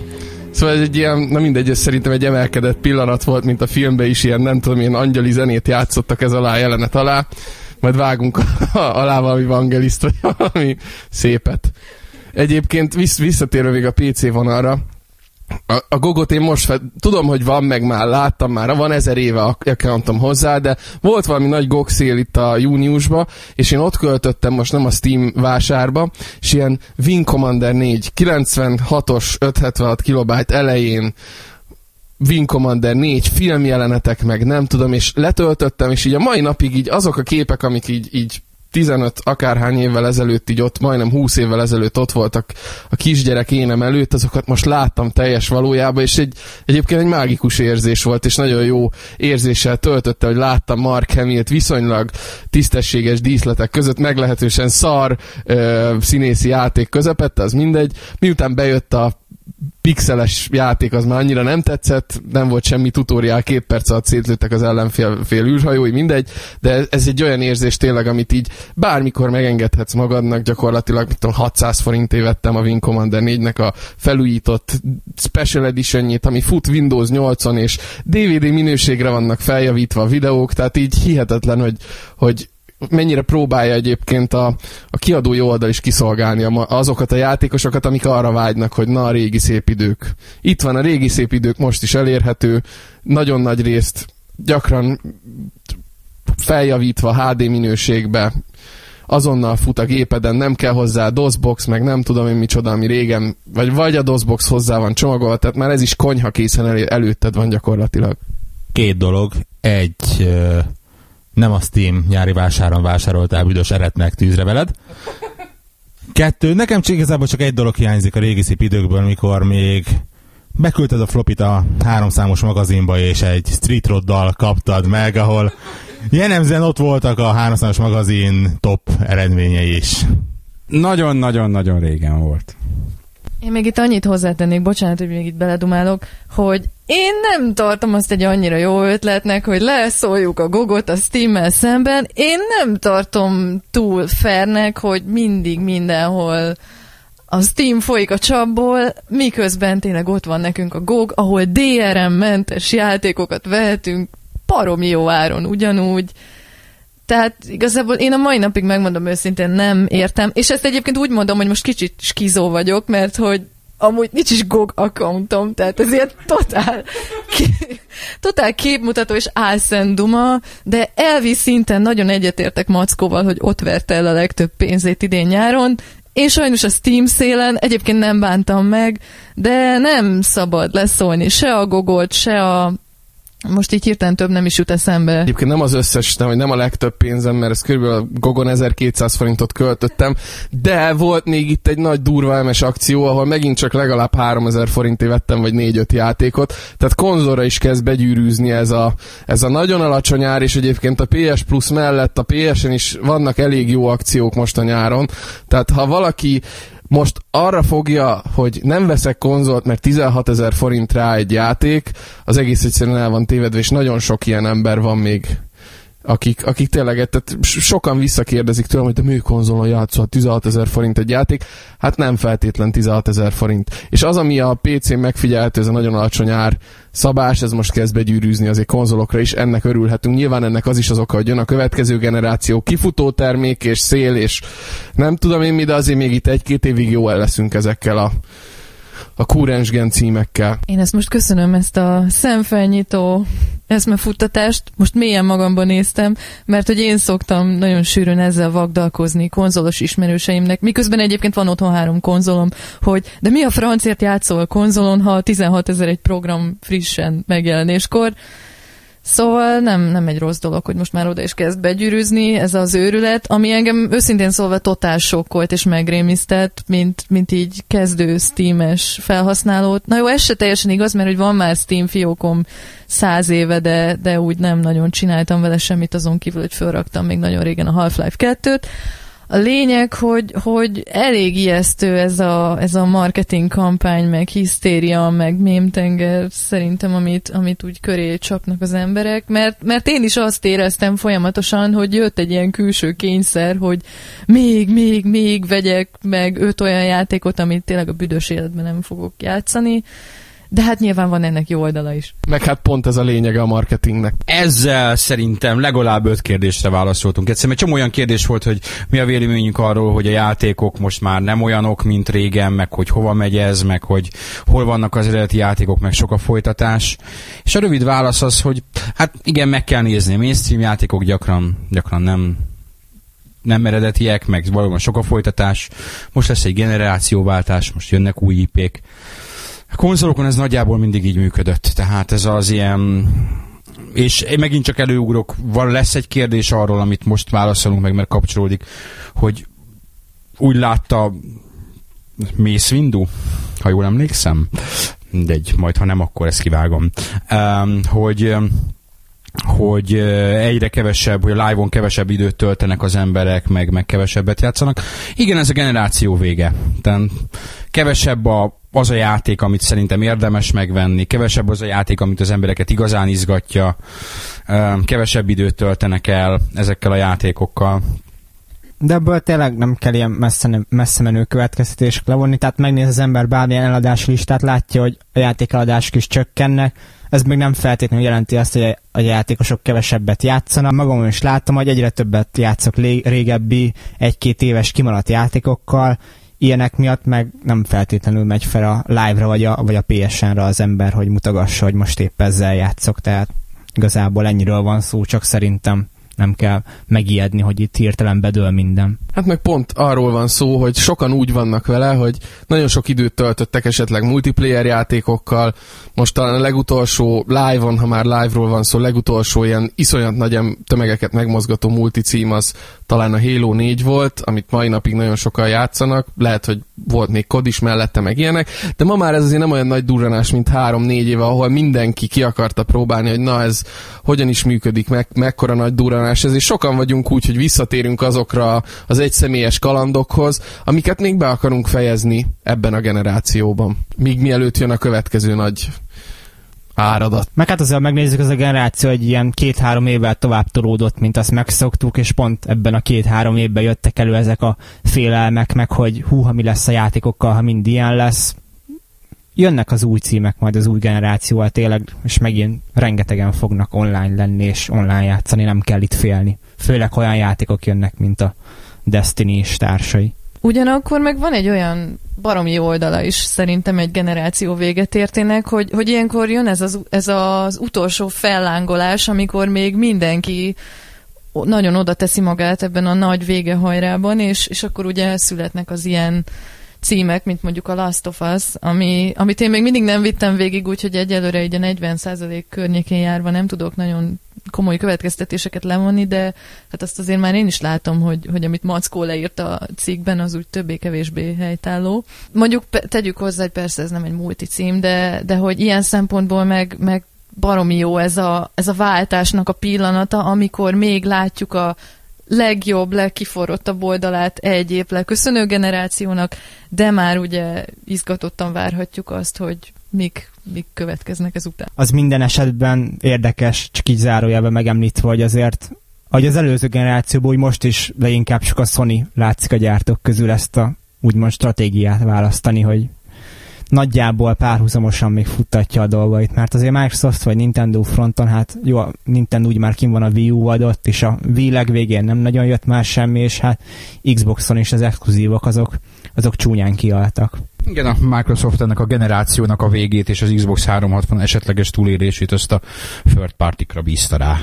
Szóval ez egy ilyen, na mindegy, ez szerintem egy emelkedett pillanat volt, mint a filmben is, ilyen nem tudom, ilyen angyali zenét játszottak ez alá, jelenet alá. Majd vágunk *laughs* alá valami vangeliszt, vagy valami szépet. Egyébként vissz, visszatérve még a PC vonalra, a, a Gogot én most fel, tudom, hogy van, meg már láttam már, van ezer éve accountom hozzá, de volt valami nagy GOG szél itt a júniusba, és én ott költöttem most nem a Steam vásárba, és ilyen Wing Commander 4, 96-os 576 kilobájt elején Wing Commander 4 filmjelenetek, meg nem tudom, és letöltöttem, és így a mai napig így azok a képek, amik így, így 15 akárhány évvel ezelőtt, így ott majdnem 20 évvel ezelőtt ott voltak a kisgyerek énem előtt, azokat most láttam teljes valójában, és egy, egyébként egy mágikus érzés volt, és nagyon jó érzéssel töltötte, hogy láttam Mark Hamilt viszonylag tisztességes díszletek között, meglehetősen szar ö, színészi játék közepette, az mindegy. Miután bejött a pixeles játék az már annyira nem tetszett, nem volt semmi tutoriál, két perc alatt szétlőttek az ellenfél fél űrhajói, mindegy, de ez egy olyan érzés tényleg, amit így bármikor megengedhetsz magadnak, gyakorlatilag mit tudom, 600 forintért vettem a Wing Commander 4-nek a felújított Special edition ami fut Windows 8-on, és DVD minőségre vannak feljavítva a videók, tehát így hihetetlen, hogy, hogy mennyire próbálja egyébként a, a kiadói oldal is kiszolgálni azokat a játékosokat, amik arra vágynak, hogy na a régi szép idők. Itt van a régi szép idők, most is elérhető, nagyon nagy részt gyakran feljavítva HD minőségbe, azonnal fut a gépeden, nem kell hozzá DOSBox, meg nem tudom én micsoda, ami régen, vagy vagy a DOSBox hozzá van csomagolva, tehát már ez is konyha készen elő, előtted van gyakorlatilag. Két dolog. Egy, nem a Steam nyári vásáron vásároltál büdös eretnek tűzre veled. Kettő, nekem igazából csak egy dolog hiányzik a régi szép időkből, amikor még beküldted a flopit a háromszámos magazinba, és egy street roddal kaptad meg, ahol jellemzően ott voltak a háromszámos magazin top eredményei is. Nagyon-nagyon-nagyon régen volt. Én még itt annyit hozzátennék, bocsánat, hogy még itt beledumálok, hogy én nem tartom azt egy annyira jó ötletnek, hogy leszóljuk a gogot a Steam-mel szemben. Én nem tartom túl fernek, hogy mindig mindenhol a Steam folyik a csapból, miközben tényleg ott van nekünk a GOG, ahol DRM-mentes játékokat vehetünk paromi jó áron ugyanúgy. Tehát igazából én a mai napig megmondom őszintén nem értem, és ezt egyébként úgy mondom, hogy most kicsit skizó vagyok, mert hogy amúgy nincs is GOG accountom, tehát ez ilyen totál, totál képmutató és álszenduma, de elvi szinten nagyon egyetértek Mackóval, hogy ott verte el a legtöbb pénzét idén nyáron, én sajnos a Steam szélen egyébként nem bántam meg, de nem szabad leszólni se a Gogot, se a most így hirtelen több nem is jut eszembe. Egyébként nem az összes, nem, nem a legtöbb pénzem, mert ez kb. a Gogon 1200 forintot költöttem, de volt még itt egy nagy durva emes akció, ahol megint csak legalább 3000 forintért vettem, vagy 4-5 játékot, tehát konzolra is kezd begyűrűzni ez a, ez a nagyon alacsony ár, és egyébként a PS Plus mellett a PS-en is vannak elég jó akciók most a nyáron, tehát ha valaki most arra fogja, hogy nem veszek konzolt, mert 16 ezer forint rá egy játék, az egész egyszerűen el van tévedve, és nagyon sok ilyen ember van még akik, akik tényleg, tehát sokan visszakérdezik tőlem, hogy de műkonzolon játszol 16 ezer forint egy játék, hát nem feltétlen 16 ezer forint. És az, ami a PC-n megfigyelhető, ez a nagyon alacsony ár szabás, ez most kezd begyűrűzni azért konzolokra is, ennek örülhetünk. Nyilván ennek az is az oka, hogy jön a következő generáció, kifutó termék és szél, és nem tudom én mi, de azért még itt egy-két évig jó el leszünk ezekkel a a Kurensgen címekkel. Én ezt most köszönöm, ezt a szemfelnyitó eszmefuttatást. Most mélyen magamban néztem, mert hogy én szoktam nagyon sűrűn ezzel vagdalkozni konzolos ismerőseimnek, miközben egyébként van otthon három konzolom, hogy de mi a francért játszol konzolon, ha 16 ezer egy program frissen megjelenéskor, Szóval nem, nem egy rossz dolog, hogy most már oda is kezd begyűrűzni ez az őrület, ami engem őszintén szólva totál sokkolt és megrémisztett, mint, mint így kezdő Steam-es felhasználót. Na jó, ez se teljesen igaz, mert hogy van már Steam fiókom száz éve, de, de úgy nem nagyon csináltam vele semmit, azon kívül, hogy felraktam még nagyon régen a Half-Life 2-t. A lényeg, hogy, hogy elég ijesztő ez a, ez a marketing kampány, meg hisztéria, meg mémtenger szerintem, amit, amit úgy köré csapnak az emberek, mert, mert én is azt éreztem folyamatosan, hogy jött egy ilyen külső kényszer, hogy még, még, még vegyek meg öt olyan játékot, amit tényleg a büdös életben nem fogok játszani, de hát nyilván van ennek jó oldala is. Meg hát pont ez a lényege a marketingnek. Ezzel szerintem legalább öt kérdésre válaszoltunk. Egyszerűen egy csomó olyan kérdés volt, hogy mi a véleményünk arról, hogy a játékok most már nem olyanok, mint régen, meg hogy hova megy ez, meg hogy hol vannak az eredeti játékok, meg sok a folytatás. És a rövid válasz az, hogy hát igen, meg kell nézni. A mainstream játékok gyakran, gyakran nem nem eredetiek, meg valóban sok a folytatás. Most lesz egy generációváltás, most jönnek új ipék. Konzolokon ez nagyjából mindig így működött, tehát ez az ilyen és én megint csak előugrok, van lesz egy kérdés arról, amit most válaszolunk meg, mert kapcsolódik, hogy úgy látta Mace Windu, ha jól emlékszem, mindegy, majd ha nem, akkor ezt kivágom, um, hogy hogy egyre kevesebb, hogy a live-on kevesebb időt töltenek az emberek, meg, meg kevesebbet játszanak. Igen, ez a generáció vége. Tehát kevesebb a, az a játék, amit szerintem érdemes megvenni, kevesebb az a játék, amit az embereket igazán izgatja, kevesebb időt töltenek el ezekkel a játékokkal. De ebből tényleg nem kell ilyen messze, messze menő következtetések levonni, tehát megnéz az ember bármilyen eladási listát, látja, hogy a játékeladások is csökkennek, ez még nem feltétlenül jelenti azt, hogy a játékosok kevesebbet játszanak. Magam is láttam, hogy egyre többet játszok régebbi egy-két éves kimaradt játékokkal, ilyenek miatt meg nem feltétlenül megy fel a live-ra vagy a, vagy a PSN-re az ember, hogy mutagassa, hogy most épp ezzel játszok, tehát igazából ennyiről van szó, csak szerintem nem kell megijedni, hogy itt hirtelen bedől minden. Hát meg pont arról van szó, hogy sokan úgy vannak vele, hogy nagyon sok időt töltöttek esetleg multiplayer játékokkal, most talán a legutolsó live-on, ha már live-ról van szó, legutolsó ilyen iszonyat nagy tömegeket megmozgató multicím az talán a Halo 4 volt, amit mai napig nagyon sokan játszanak, lehet, hogy volt még kod is mellette, meg ilyenek, de ma már ez azért nem olyan nagy durranás, mint három-négy éve, ahol mindenki ki akarta próbálni, hogy na ez hogyan is működik, meg, mekkora nagy durranás ez, és sokan vagyunk úgy, hogy visszatérünk azokra az egyszemélyes kalandokhoz, amiket még be akarunk fejezni ebben a generációban. Míg mielőtt jön a következő nagy áradat. Meg hát azért megnézzük, az a generáció egy ilyen két-három évvel tovább tolódott, mint azt megszoktuk, és pont ebben a két-három évben jöttek elő ezek a félelmek, meg hogy hú, ha mi lesz a játékokkal, ha mind ilyen lesz. Jönnek az új címek majd az új generációval tényleg, és megint rengetegen fognak online lenni, és online játszani, nem kell itt félni. Főleg olyan játékok jönnek, mint a Destiny és társai. Ugyanakkor meg van egy olyan baromi oldala is szerintem egy generáció véget értének, hogy, hogy ilyenkor jön ez az, ez az utolsó fellángolás, amikor még mindenki nagyon oda teszi magát ebben a nagy végehajrában, és, és akkor ugye születnek az ilyen címek, mint mondjuk a Last of Us, ami, amit én még mindig nem vittem végig, úgyhogy egyelőre így a 40% környékén járva nem tudok nagyon komoly következtetéseket levonni, de hát azt azért már én is látom, hogy, hogy amit Mackó leírt a cikkben, az úgy többé-kevésbé helytálló. Mondjuk tegyük hozzá, hogy persze ez nem egy multi cím, de, de hogy ilyen szempontból meg, meg baromi jó ez a, ez a váltásnak a pillanata, amikor még látjuk a legjobb, legkiforrottabb oldalát egy épp leköszönő generációnak, de már ugye izgatottan várhatjuk azt, hogy mik, mik következnek ezután. Az minden esetben érdekes, csak így zárójelben megemlítve, hogy azért Ahogy az előző generációból, úgy most is leginkább csak a Sony látszik a gyártók közül ezt a úgymond stratégiát választani, hogy nagyjából párhuzamosan még futtatja a dolgait, mert azért Microsoft vagy Nintendo fronton, hát jó, Nintendo úgy már kim van a Wii U adott, és a Wii legvégén nem nagyon jött már semmi, és hát Xboxon is az exkluzívok azok, azok csúnyán kialtak. Igen, a Microsoft ennek a generációnak a végét és az Xbox 360 esetleges túlérését azt a third party-kra bízta rá.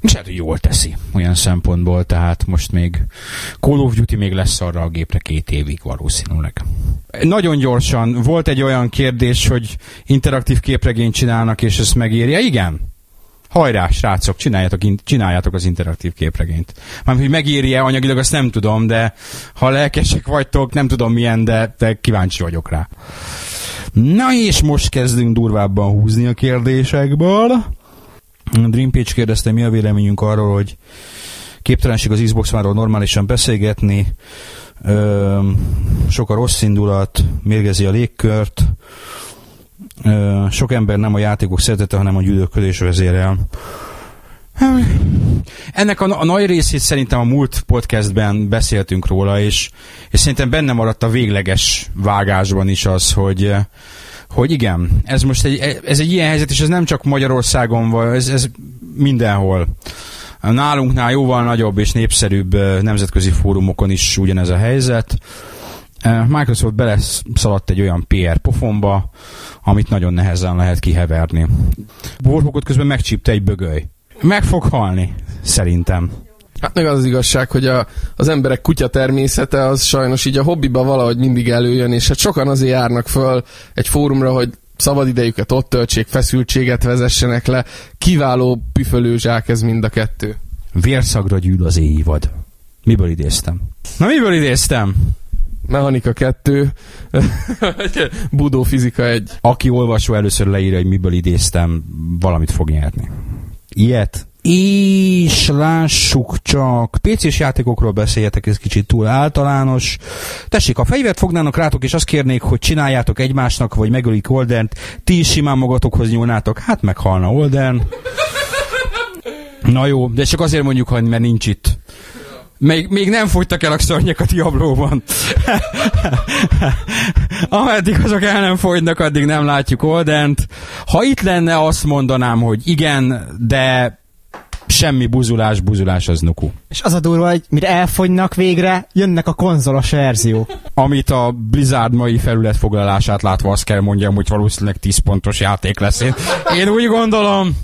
És hát, hogy jól teszi olyan szempontból, tehát most még Call of Duty még lesz arra a gépre két évig valószínűleg. Nagyon gyorsan, volt egy olyan kérdés, hogy interaktív képregényt csinálnak, és ezt megírja. Igen, hajrá, srácok, csináljátok, in- csináljátok az interaktív képregényt. Már hogy megírja anyagilag, azt nem tudom, de ha lelkesek vagytok, nem tudom milyen, de, de kíváncsi vagyok rá. Na és most kezdünk durvábban húzni a kérdésekből. Dream Page kérdezte, mi a véleményünk arról, hogy képtelenség az Xbox One-ról normálisan beszélgetni, ö, sok a rossz indulat, mérgezi a légkört, ö, sok ember nem a játékok szeretete, hanem a gyűlölködés vezérel. Ennek a, a nagy részét szerintem a múlt podcastben beszéltünk róla, és, és szerintem benne maradt a végleges vágásban is az, hogy hogy igen, ez most egy, ez egy ilyen helyzet, és ez nem csak Magyarországon van, ez, ez mindenhol. Nálunknál jóval nagyobb és népszerűbb nemzetközi fórumokon is ugyanez a helyzet. Microsoft beleszaladt egy olyan PR pofonba, amit nagyon nehezen lehet kiheverni. Borhókot közben megcsípte egy bögöly. Meg fog halni, szerintem. Hát meg az az igazság, hogy a, az emberek kutya természete az sajnos így a hobbiba valahogy mindig előjön, és hát sokan azért járnak föl egy fórumra, hogy szabad idejüket ott töltsék, feszültséget vezessenek le. Kiváló püfölőzsák ez mind a kettő. Vérszagra gyűl az éjvad. Miből idéztem? Na miből idéztem? Mechanika 2, *laughs* Budó fizika 1. Aki olvasó először leírja, hogy miből idéztem, valamit fog nyerni. Ilyet? És lássuk csak, PC-s játékokról beszéljetek, ez kicsit túl általános. Tessék, a fegyvert fognának rátok, és azt kérnék, hogy csináljátok egymásnak, vagy megölik Oldent, ti is simán magatokhoz nyúlnátok, hát meghalna Olden. Na jó, de csak azért mondjuk, hogy mert nincs itt. Még, még nem fogytak el a szörnyek a Diablóban. *laughs* Ameddig azok el nem fogynak, addig nem látjuk Oldent. Ha itt lenne, azt mondanám, hogy igen, de semmi buzulás, buzulás az nuku. És az a durva, hogy mire elfogynak végre, jönnek a konzolos verziók. Amit a Blizzard mai felületfoglalását látva azt kell mondjam, hogy valószínűleg 10 pontos játék lesz. Én, én úgy gondolom,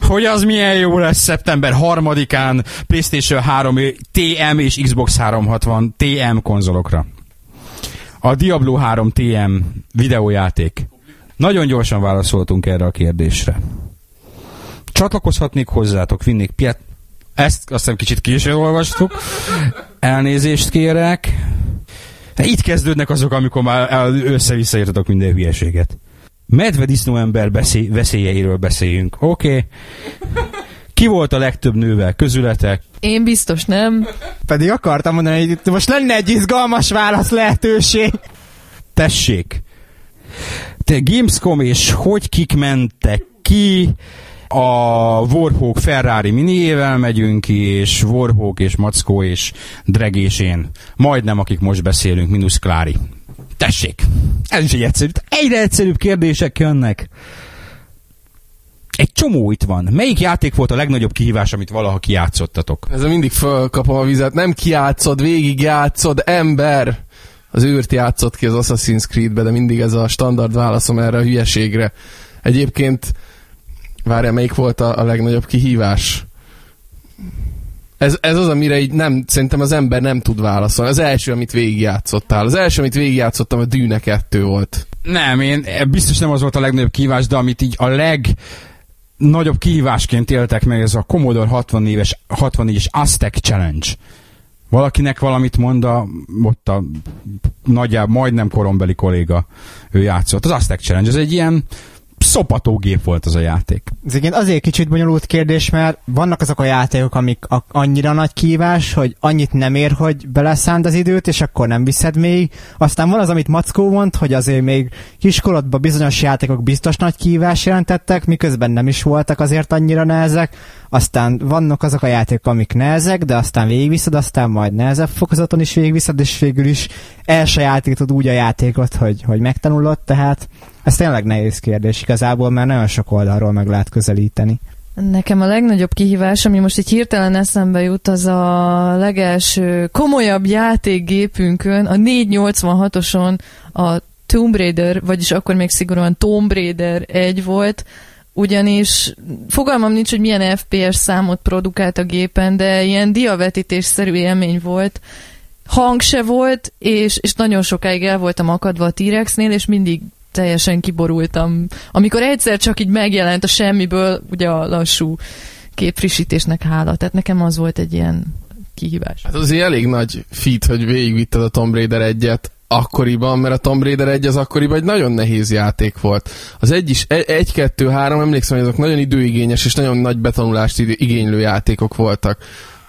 hogy az milyen jó lesz szeptember 3-án PlayStation 3 TM és Xbox 360 TM konzolokra. A Diablo 3 TM videójáték. Nagyon gyorsan válaszoltunk erre a kérdésre. Csatlakozhatnék hozzátok, vinnék piát. Ezt aztán kicsit később olvastuk. Elnézést kérek. De itt kezdődnek azok, amikor már össze-vissza írtatok minden hülyeséget. Medvedisznó ember beszély, veszélyeiről beszéljünk. Oké. Okay. Ki volt a legtöbb nővel közületek? Én biztos nem. Pedig akartam mondani, hogy itt most lenne egy izgalmas válasz lehetőség. Tessék. Te Gamescom és hogy kik mentek ki? A Warhawk Ferrari miniével megyünk ki, és Warhawk és Mackó és Dreg és én. Majdnem, akik most beszélünk, minusz Klári. Tessék! Ez is egy egyszerű. Egyre egyszerűbb kérdések jönnek. Egy csomó itt van. Melyik játék volt a legnagyobb kihívás, amit valaha kijátszottatok? Ezzel mindig fölkapom a vizet. Nem kiátszod, végig játszod, ember! Az űrt játszott ki az Assassin's Creed-be, de mindig ez a standard válaszom erre a hülyeségre. Egyébként, várjál, melyik volt a, a legnagyobb kihívás? Ez, ez az, amire így nem, szerintem az ember nem tud válaszolni. Az első, amit végigjátszottál. Az első, amit végigjátszottam, a Dűne 2 volt. Nem, én biztos nem az volt a legnagyobb kihívás, de amit így a leg nagyobb kihívásként éltek meg, ez a Commodore 64-es, 64-es Aztec Challenge. Valakinek valamit mond, a, ott a nagyjából majdnem korombeli kolléga, ő játszott. Az Aztec Challenge, ez egy ilyen szopatógép volt az a játék. Ez igen azért kicsit bonyolult kérdés, mert vannak azok a játékok, amik a, annyira nagy kívás, hogy annyit nem ér, hogy beleszánt az időt, és akkor nem viszed még. Aztán van az, amit Mackó mond, hogy azért még kiskorodban bizonyos játékok biztos nagy kívás jelentettek, miközben nem is voltak azért annyira nehezek. Aztán vannak azok a játékok, amik nehezek, de aztán végigviszed, aztán majd nehezebb fokozaton is végigviszed, és végül is elsajátítod úgy a játékot, hogy, hogy megtanulod, tehát ez tényleg nehéz kérdés igazából, mert nagyon sok oldalról meg lehet közelíteni. Nekem a legnagyobb kihívás, ami most egy hirtelen eszembe jut, az a legelső komolyabb játékgépünkön, a 486-oson a Tomb Raider, vagyis akkor még szigorúan Tomb Raider 1 volt, ugyanis fogalmam nincs, hogy milyen FPS számot produkált a gépen, de ilyen diavetítésszerű élmény volt, hang se volt, és, és nagyon sokáig el voltam akadva a T-Rexnél, és mindig teljesen kiborultam. Amikor egyszer csak így megjelent a semmiből, ugye a lassú képfrissítésnek hála. Tehát nekem az volt egy ilyen kihívás. Hát azért elég nagy fit, hogy végigvitted a Tomb Raider egyet akkoriban, mert a Tomb Raider egy az akkoriban egy nagyon nehéz játék volt. Az egy is, egy, egy kettő, három, emlékszem, hogy azok nagyon időigényes és nagyon nagy betanulást igénylő játékok voltak.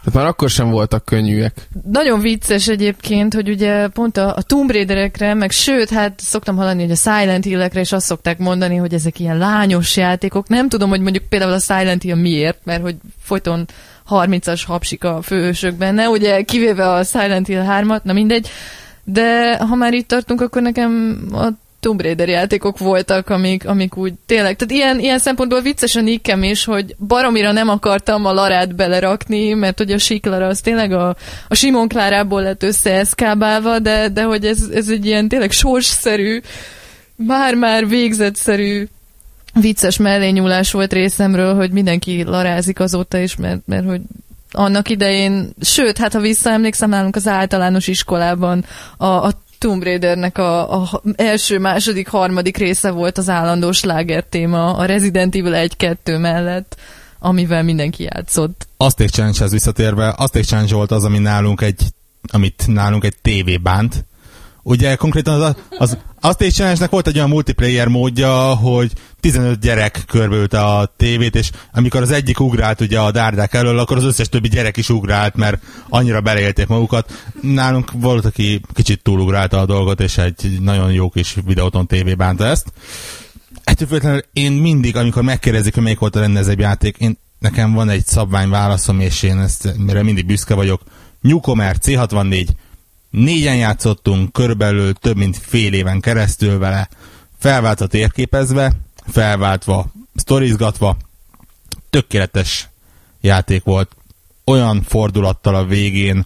Tehát már akkor sem voltak könnyűek. Nagyon vicces egyébként, hogy ugye pont a, a Tomb Raiderekre, meg sőt, hát szoktam hallani, hogy a Silent Hill-ekre is azt szokták mondani, hogy ezek ilyen lányos játékok. Nem tudom, hogy mondjuk például a Silent Hill miért, mert hogy folyton 30-as hapsik a főhősök benne, ugye kivéve a Silent Hill 3-at, na mindegy. De ha már itt tartunk, akkor nekem a Tomb Raider játékok voltak, amik, amik úgy tényleg, tehát ilyen, ilyen szempontból vicces a nikkem is, hogy baromira nem akartam a Larát belerakni, mert hogy a Siklara az tényleg a, a Simon Klárából lett összeeszkábálva, de, de hogy ez, ez egy ilyen tényleg sorsszerű, már-már végzetszerű vicces mellényúlás volt részemről, hogy mindenki larázik azóta is, mert, mert hogy annak idején, sőt, hát ha visszaemlékszem, nálunk az általános iskolában a, a Tomb Raidernek a, a első, második, harmadik része volt az állandó sláger téma a Resident Evil 1-2 mellett, amivel mindenki játszott. Azték Challenge-hez visszatérve, Azték Challenge volt az, ami nálunk egy, amit nálunk egy TV bánt, Ugye konkrétan az, az Azték challenge volt egy olyan multiplayer módja, hogy 15 gyerek körbeülte a tévét, és amikor az egyik ugrált ugye a dárdák elől, akkor az összes többi gyerek is ugrált, mert annyira beleélték magukat. Nálunk volt, aki kicsit túlugrálta a dolgot, és egy nagyon jó kis videóton tévé bánta ezt. Ettől függetlenül én mindig, amikor megkérdezik, hogy melyik volt a rendezőbb játék, én, nekem van egy szabvány válaszom, és én ezt, mire mindig büszke vagyok. Newcomer C64 Négyen játszottunk, körülbelül több mint fél éven keresztül vele, felváltva térképezve, felváltva, sztorizgatva, tökéletes játék volt, olyan fordulattal a végén,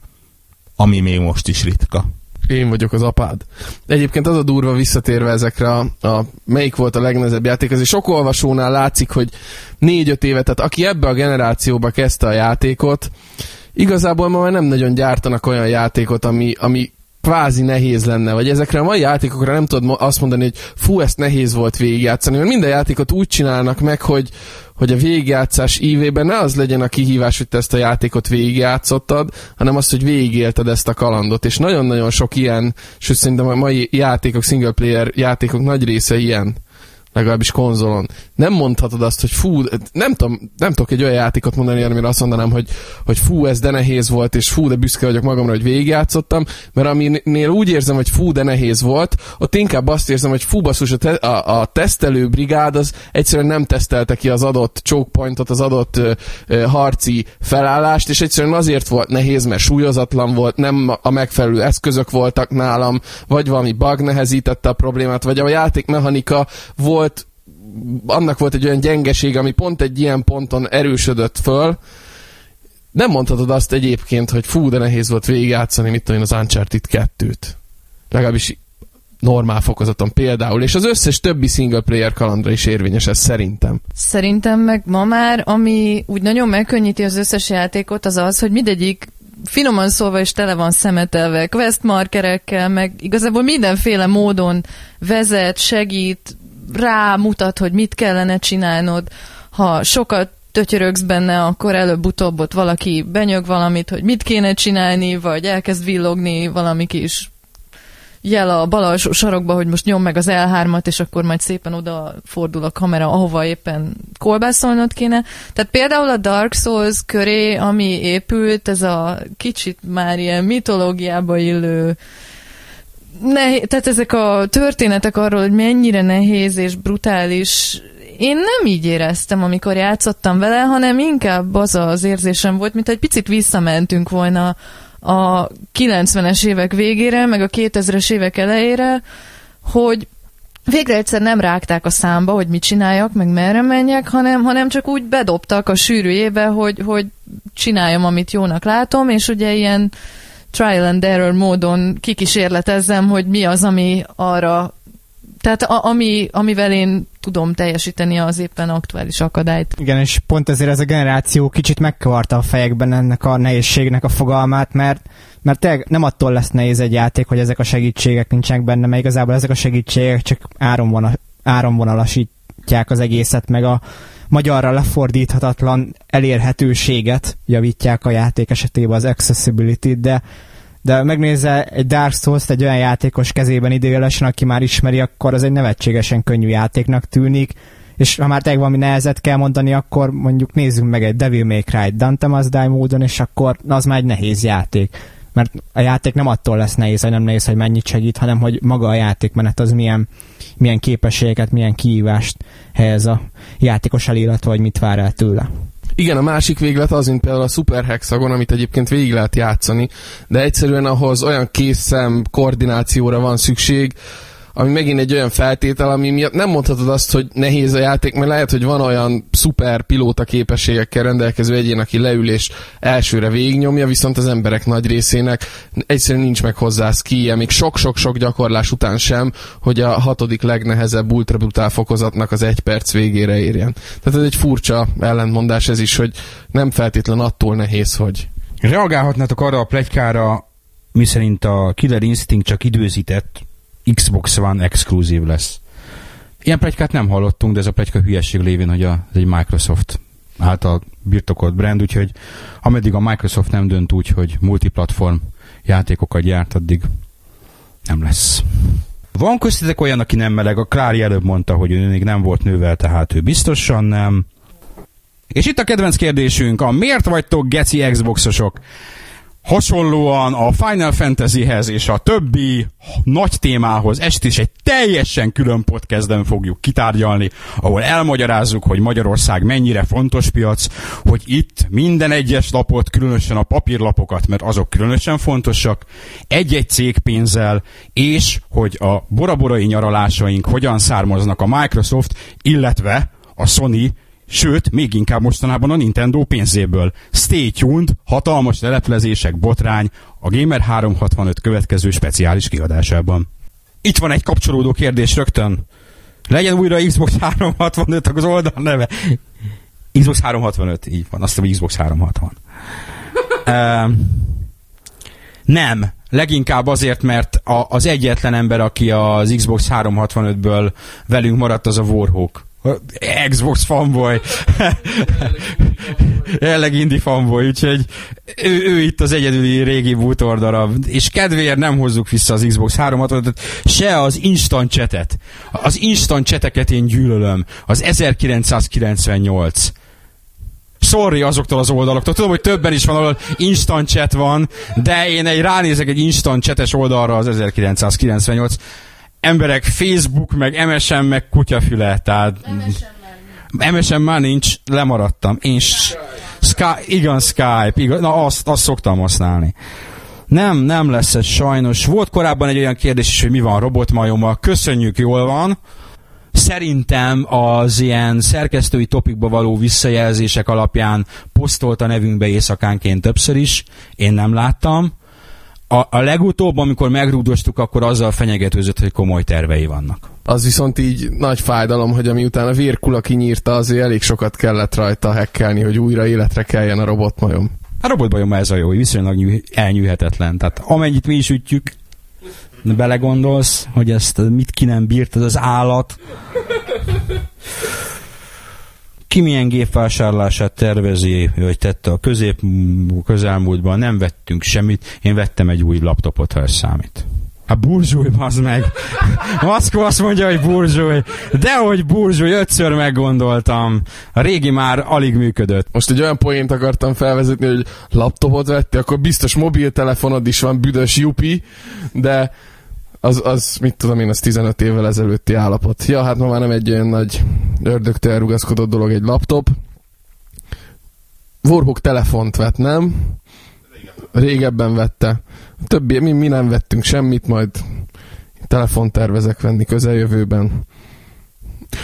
ami még most is ritka. Én vagyok az apád. Egyébként az a durva visszatérve ezekre a, a melyik volt a legnehezebb játék, azért sok olvasónál látszik, hogy négy-öt éve, tehát aki ebbe a generációba kezdte a játékot, igazából ma már nem nagyon gyártanak olyan játékot, ami, ami kvázi nehéz lenne, vagy ezekre a mai játékokra nem tudod azt mondani, hogy fú, ezt nehéz volt végigjátszani, mert minden játékot úgy csinálnak meg, hogy, hogy a végigjátszás ívében ne az legyen a kihívás, hogy te ezt a játékot végigjátszottad, hanem az, hogy végigélted ezt a kalandot, és nagyon-nagyon sok ilyen, sőt szerintem a mai játékok, single player játékok nagy része ilyen legalábbis konzolon. Nem mondhatod azt, hogy fú, nem, tudom, nem tudok egy olyan játékot mondani, amire azt mondanám, hogy, hogy fú, ez de nehéz volt, és fú, de büszke vagyok magamra, hogy végigjátszottam, mert aminél úgy érzem, hogy fú, de nehéz volt, ott inkább azt érzem, hogy fú, basszus, a, te, a, a tesztelő brigád az egyszerűen nem tesztelte ki az adott choke pointot, az adott ö, ö, harci felállást, és egyszerűen azért volt nehéz, mert súlyozatlan volt, nem a megfelelő eszközök voltak nálam, vagy valami bug nehezítette a problémát, vagy a játékmechanika volt, annak volt egy olyan gyengeség, ami pont egy ilyen ponton erősödött föl, nem mondhatod azt egyébként, hogy fú, de nehéz volt végigjátszani, mit tudom én, az Uncharted 2-t. Legalábbis normál fokozaton például, és az összes többi single player kalandra is érvényes ez szerintem. Szerintem meg ma már, ami úgy nagyon megkönnyíti az összes játékot, az az, hogy mindegyik finoman szólva is tele van szemetelve, quest markerekkel, meg igazából mindenféle módon vezet, segít, rámutat, hogy mit kellene csinálnod. Ha sokat tötyörögsz benne, akkor előbb-utóbb ott valaki benyög valamit, hogy mit kéne csinálni, vagy elkezd villogni valami kis jel a bal alsó sarokba, hogy most nyom meg az L3-at, és akkor majd szépen oda fordul a kamera, ahova éppen kolbászolnod kéne. Tehát például a Dark Souls köré, ami épült, ez a kicsit már ilyen mitológiába illő nehéz, tehát ezek a történetek arról, hogy mennyire nehéz és brutális én nem így éreztem, amikor játszottam vele, hanem inkább az az érzésem volt, mint egy picit visszamentünk volna a 90-es évek végére, meg a 2000-es évek elejére, hogy végre egyszer nem rágták a számba, hogy mit csináljak, meg merre menjek, hanem, hanem csak úgy bedobtak a sűrűjébe, hogy, hogy csináljam, amit jónak látom, és ugye ilyen trial and error módon kikísérletezzem, hogy mi az, ami arra tehát a, ami, amivel én tudom teljesíteni az éppen aktuális akadályt. Igen, és pont ezért ez a generáció kicsit megkavarta a fejekben ennek a nehézségnek a fogalmát, mert mert tényleg nem attól lesz nehéz egy játék, hogy ezek a segítségek nincsenek benne, mert igazából ezek a segítségek csak áronvonal, áronvonalasítják az egészet, meg a magyarra lefordíthatatlan elérhetőséget javítják a játék esetében az accessibility de de megnézze egy Dark souls egy olyan játékos kezében idégelesen, aki már ismeri, akkor az egy nevetségesen könnyű játéknak tűnik, és ha már tényleg valami nehezet kell mondani, akkor mondjuk nézzünk meg egy Devil May Cry Dante Must Die módon, és akkor az már egy nehéz játék. Mert a játék nem attól lesz nehéz, hogy nem nehéz, hogy mennyit segít, hanem hogy maga a játékmenet az milyen, milyen képességeket, milyen kihívást helyez a játékos elé, vagy mit vár el tőle. Igen, a másik véglet az, mint például a Super Hexagon, amit egyébként végig lehet játszani, de egyszerűen ahhoz olyan készszem koordinációra van szükség, ami megint egy olyan feltétel, ami miatt nem mondhatod azt, hogy nehéz a játék, mert lehet, hogy van olyan szuper pilóta képességekkel rendelkező egyén, aki leül és elsőre végignyomja, viszont az emberek nagy részének egyszerűen nincs meg hozzá skije, még sok-sok-sok gyakorlás után sem, hogy a hatodik legnehezebb ultrabrutál fokozatnak az egy perc végére érjen. Tehát ez egy furcsa ellentmondás ez is, hogy nem feltétlen attól nehéz, hogy... Reagálhatnátok arra a plegykára, miszerint a Killer Instinct csak időzített, Xbox One exkluzív lesz. Ilyen plegykát nem hallottunk, de ez a plegyka hülyeség lévén, hogy a, ez egy Microsoft által birtokolt brand, úgyhogy ameddig a Microsoft nem dönt úgy, hogy multiplatform játékokat gyárt, addig nem lesz. Van köztetek olyan, aki nem meleg, a Klári előbb mondta, hogy ő még nem volt nővel, tehát ő biztosan nem. És itt a kedvenc kérdésünk, a miért vagytok geci Xboxosok? Hasonlóan a Final Fantasyhez és a többi nagy témához ezt is egy teljesen külön podcastben fogjuk kitárgyalni, ahol elmagyarázzuk, hogy Magyarország mennyire fontos piac, hogy itt minden egyes lapot, különösen a papírlapokat, mert azok különösen fontosak, egy-egy cég pénzzel, és hogy a boraborai nyaralásaink hogyan származnak a Microsoft, illetve a Sony sőt, még inkább mostanában a Nintendo pénzéből. Stay tuned, hatalmas leleplezések, botrány, a Gamer 365 következő speciális kiadásában. Itt van egy kapcsolódó kérdés rögtön. Legyen újra Xbox 365 az oldal neve. Xbox 365, így van, azt a Xbox 360. uh, *laughs* nem, leginkább azért, mert a, az egyetlen ember, aki az Xbox 365-ből velünk maradt, az a Warhawk Xbox fanboy. Jelleg indie fanboy, úgyhogy ő, ő itt az egyedüli régi bútordarab. És kedvéért nem hozzuk vissza az Xbox 360 se az instant chatet. Az instant chateket én gyűlölöm. Az 1998 sorry azoktól az oldalaktól. Tudom, hogy többen is van, ahol instant chat van, de én egy ránézek egy instant chates oldalra az 1998 emberek Facebook, meg MSN, meg kutyafüle, tehát... MSN már nincs, lemaradtam. Én Skype, igen, Skype, igen, na azt, azt szoktam használni. Nem, nem lesz ez sajnos. Volt korábban egy olyan kérdés is, hogy mi van robotmajommal. Köszönjük, jól van. Szerintem az ilyen szerkesztői topikba való visszajelzések alapján posztolt a nevünkbe éjszakánként többször is. Én nem láttam a, a legutóbb, amikor megrúdostuk, akkor azzal fenyegetőzött, hogy komoly tervei vannak. Az viszont így nagy fájdalom, hogy ami után a Virkula kinyírta, azért elég sokat kellett rajta hekkelni, hogy újra életre keljen a robotmajom. A robotmajom ez a jó, viszonylag nyű, elnyűhetetlen. Tehát amennyit mi is ütjük, belegondolsz, hogy ezt mit ki nem bírt, ez az állat ki milyen gépvásárlását tervezi, vagy tette a közép közelmúltban, nem vettünk semmit, én vettem egy új laptopot, ha ez számít. Hát burzsúj, bazd meg. *laughs* Maszkó azt mondja, hogy burzsúj. Dehogy burzsúj, ötször meggondoltam. A régi már alig működött. Most egy olyan poént akartam felvezetni, hogy laptopot vetti, akkor biztos mobiltelefonod is van, büdös jupi, de az, az, mit tudom én, az 15 évvel ezelőtti állapot. Ja, hát ma már nem egy olyan nagy ördögtől elrugaszkodott dolog egy laptop. Warhawk telefont vett, nem? Régebben vette. Többi, mi, mi nem vettünk semmit, majd telefont tervezek venni közeljövőben.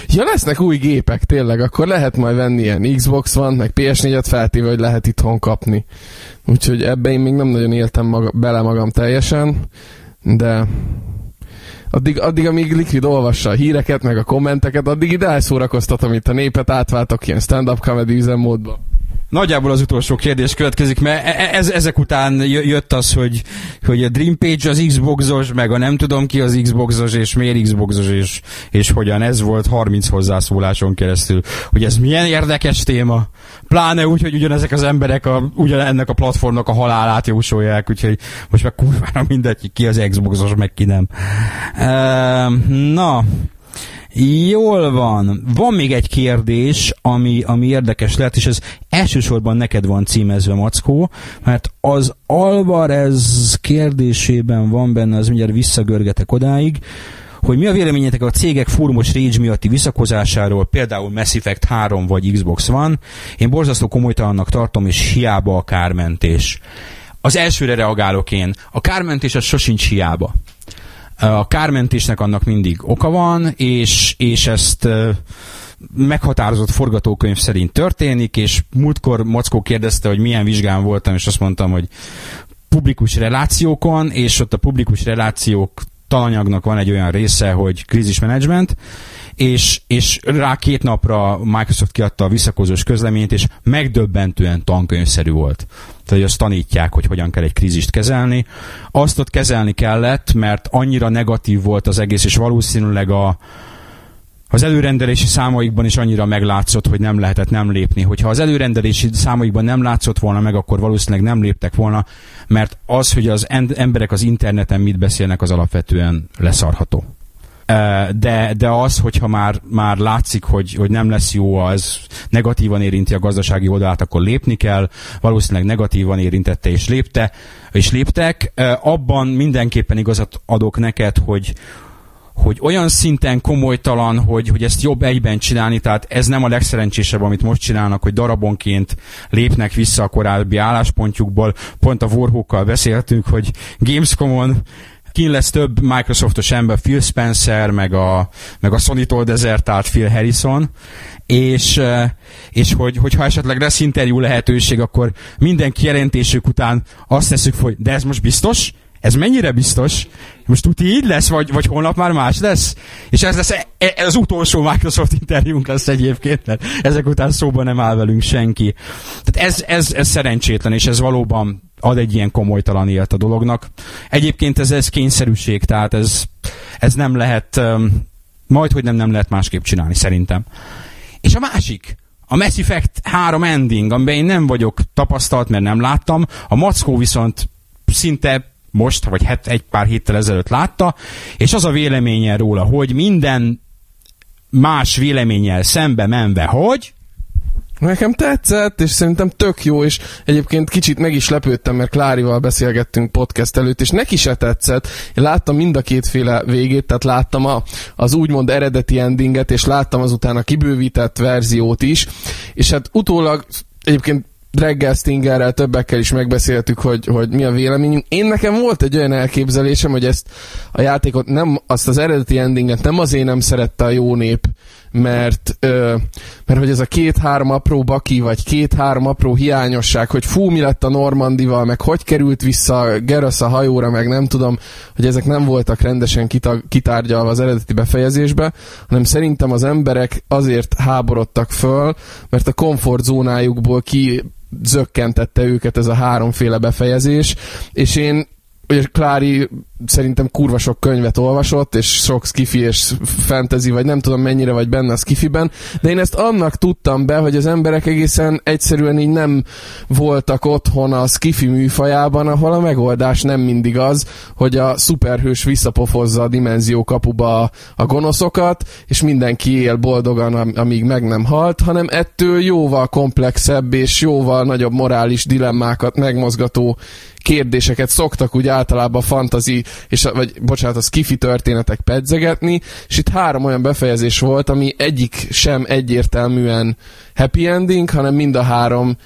Ja, lesznek új gépek, tényleg, akkor lehet majd venni ilyen Xbox van, meg PS4-et feltéve, hogy lehet itthon kapni. Úgyhogy ebbe én még nem nagyon éltem maga, bele magam teljesen, de addig, addig, amíg Liquid olvassa a híreket, meg a kommenteket, addig ide elszórakoztatom itt a népet, átváltok ilyen stand-up comedy üzemmódba. Nagyjából az utolsó kérdés következik, mert e- e- ez, ezek után jött az, hogy, hogy a Dream Page az Xboxos, meg a nem tudom ki az Xboxos, és miért Xboxos, és, és hogyan ez volt 30 hozzászóláson keresztül. Hogy ez milyen érdekes téma. Pláne úgy, hogy ugyanezek az emberek a, ugyan ennek a platformnak a halálát jósolják, úgyhogy most meg kurvára mindegy, ki az Xboxos, meg ki nem. Uh, na, Jól van. Van még egy kérdés, ami, ami érdekes lehet, és ez elsősorban neked van címezve, Mackó, mert az Alvarez kérdésében van benne, az mindjárt visszagörgetek odáig, hogy mi a véleményetek a cégek fórumos rage miatti visszakozásáról, például Mass Effect 3 vagy Xbox One. Én borzasztó komolytalannak tartom, és hiába a kármentés. Az elsőre reagálok én. A kármentés az sosincs hiába. A kármentésnek annak mindig oka van, és, és ezt meghatározott forgatókönyv szerint történik, és múltkor Mockó kérdezte, hogy milyen vizsgán voltam, és azt mondtam, hogy publikus relációkon, és ott a publikus relációk talanyagnak van egy olyan része, hogy krízismenedzsment, és, és rá két napra Microsoft kiadta a visszakozós közleményt, és megdöbbentően tankönyvszerű volt. Tehát, hogy azt tanítják, hogy hogyan kell egy krízist kezelni. Azt ott kezelni kellett, mert annyira negatív volt az egész, és valószínűleg a, az előrendelési számaikban is annyira meglátszott, hogy nem lehetett nem lépni. Hogyha az előrendelési számaikban nem látszott volna meg, akkor valószínűleg nem léptek volna, mert az, hogy az emberek az interneten mit beszélnek, az alapvetően leszarható de, de az, hogyha már, már látszik, hogy, hogy nem lesz jó, az negatívan érinti a gazdasági oldalát, akkor lépni kell, valószínűleg negatívan érintette és lépte, és léptek. Abban mindenképpen igazat adok neked, hogy, hogy olyan szinten komolytalan, hogy, hogy ezt jobb egyben csinálni, tehát ez nem a legszerencsésebb, amit most csinálnak, hogy darabonként lépnek vissza a korábbi álláspontjukból. Pont a Warhawkkal beszéltünk, hogy Gamescom-on kin lesz több Microsoftos ember, Phil Spencer, meg a, meg a Sony-tól dezertált Phil Harrison, és, és hogy, hogyha esetleg lesz interjú lehetőség, akkor minden kijelentésük után azt teszük, hogy de ez most biztos? Ez mennyire biztos? Most tuti így lesz, vagy, vagy holnap már más lesz? És ez lesz e, e, ez az utolsó Microsoft interjúnk lesz egyébként, mert ezek után szóban nem áll velünk senki. Tehát ez, ez, ez szerencsétlen, és ez valóban ad egy ilyen komolytalan élt a dolognak. Egyébként ez, ez kényszerűség, tehát ez, ez nem lehet, majd, hogy nem, nem lehet másképp csinálni, szerintem. És a másik, a Mass Effect 3 ending, amiben én nem vagyok tapasztalt, mert nem láttam, a Mackó viszont szinte most, vagy het, egy pár héttel ezelőtt látta, és az a véleménye róla, hogy minden más véleménnyel szembe menve, hogy Nekem tetszett, és szerintem tök jó, és egyébként kicsit meg is lepődtem, mert Klárival beszélgettünk podcast előtt, és neki se tetszett. Én láttam mind a kétféle végét, tehát láttam a, az úgymond eredeti endinget, és láttam azután a kibővített verziót is, és hát utólag egyébként Dreggel Stingerrel többekkel is megbeszéltük, hogy, hogy mi a véleményünk. Én nekem volt egy olyan elképzelésem, hogy ezt a játékot nem, azt az eredeti endinget nem azért nem szerette a jó nép, mert, ö, mert hogy ez a két-három apró baki, vagy két-három apró hiányosság, hogy fú, mi lett a Normandival, meg hogy került vissza Gerasz a hajóra, meg nem tudom, hogy ezek nem voltak rendesen kitag, kitárgyalva az eredeti befejezésbe, hanem szerintem az emberek azért háborodtak föl, mert a komfortzónájukból ki zökkentette őket ez a háromféle befejezés, és én ugye Klári szerintem kurva sok könyvet olvasott, és sok skifi és fantasy, vagy nem tudom mennyire vagy benne a skifiben, de én ezt annak tudtam be, hogy az emberek egészen egyszerűen így nem voltak otthon a skifi műfajában, ahol a megoldás nem mindig az, hogy a szuperhős visszapofozza a dimenzió kapuba a, gonoszokat, és mindenki él boldogan, amíg meg nem halt, hanem ettől jóval komplexebb és jóval nagyobb morális dilemmákat megmozgató kérdéseket szoktak úgy általában fantazi, és, vagy bocsánat, a skifi történetek pedzegetni, és itt három olyan befejezés volt, ami egyik sem egyértelműen happy ending, hanem mind a három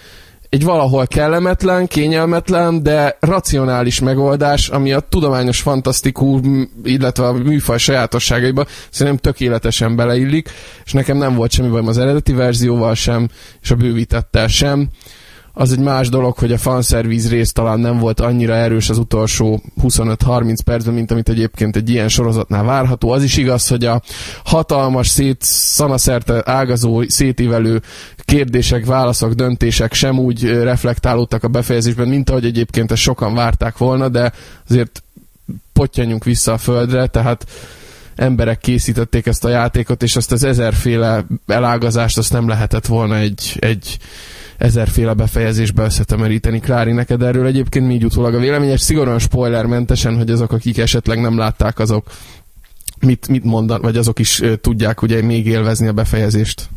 egy valahol kellemetlen, kényelmetlen, de racionális megoldás, ami a tudományos fantasztikum, illetve a műfaj sajátosságaiba szerintem tökéletesen beleillik, és nekem nem volt semmi bajom az eredeti verzióval sem, és a bővítettel sem az egy más dolog, hogy a fanszerviz rész talán nem volt annyira erős az utolsó 25-30 percben, mint amit egyébként egy ilyen sorozatnál várható. Az is igaz, hogy a hatalmas, szét, szanaszerte ágazó, szétívelő kérdések, válaszok, döntések sem úgy reflektálódtak a befejezésben, mint ahogy egyébként ezt sokan várták volna, de azért potyanjunk vissza a földre, tehát emberek készítették ezt a játékot, és azt az ezerféle elágazást azt nem lehetett volna egy, egy ezerféle befejezésbe összetemeríteni. Klári, neked erről egyébként mi így utólag a véleményes, szigorúan spoilermentesen, hogy azok, akik esetleg nem látták, azok mit, mit mondan, vagy azok is uh, tudják ugye még élvezni a befejezést?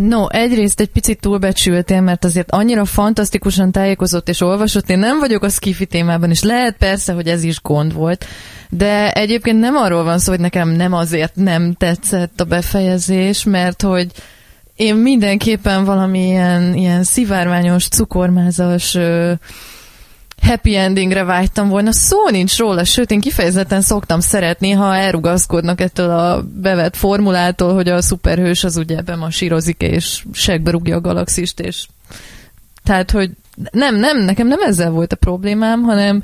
No, egyrészt egy picit túlbecsültél, mert azért annyira fantasztikusan tájékozott és olvasott, én nem vagyok a skifi témában, és lehet persze, hogy ez is gond volt, de egyébként nem arról van szó, hogy nekem nem azért nem tetszett a befejezés, mert hogy én mindenképpen valami ilyen, ilyen szivárványos, cukormázas ö, happy endingre vágytam volna. Szó nincs róla, sőt, én kifejezetten szoktam szeretni, ha elrugaszkodnak ettől a bevett formulától, hogy a szuperhős az ugye bemasírozik, és segbe rúgja a galaxist, és tehát, hogy nem, nem, nekem nem ezzel volt a problémám, hanem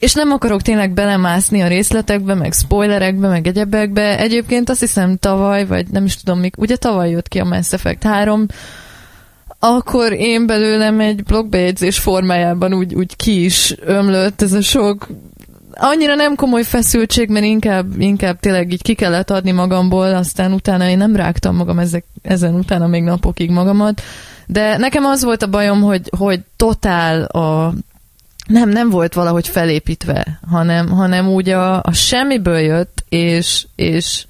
és nem akarok tényleg belemászni a részletekbe, meg spoilerekbe, meg egyebekbe. Egyébként azt hiszem tavaly, vagy nem is tudom mik, ugye tavaly jött ki a Mass Effect 3, akkor én belőlem egy blogbejegyzés formájában úgy, úgy ki is ömlött ez a sok annyira nem komoly feszültség, mert inkább, inkább tényleg így ki kellett adni magamból, aztán utána én nem rágtam magam ezek, ezen utána még napokig magamat, de nekem az volt a bajom, hogy, hogy totál a nem, nem volt valahogy felépítve, hanem, hanem úgy a, a semmiből jött, és, és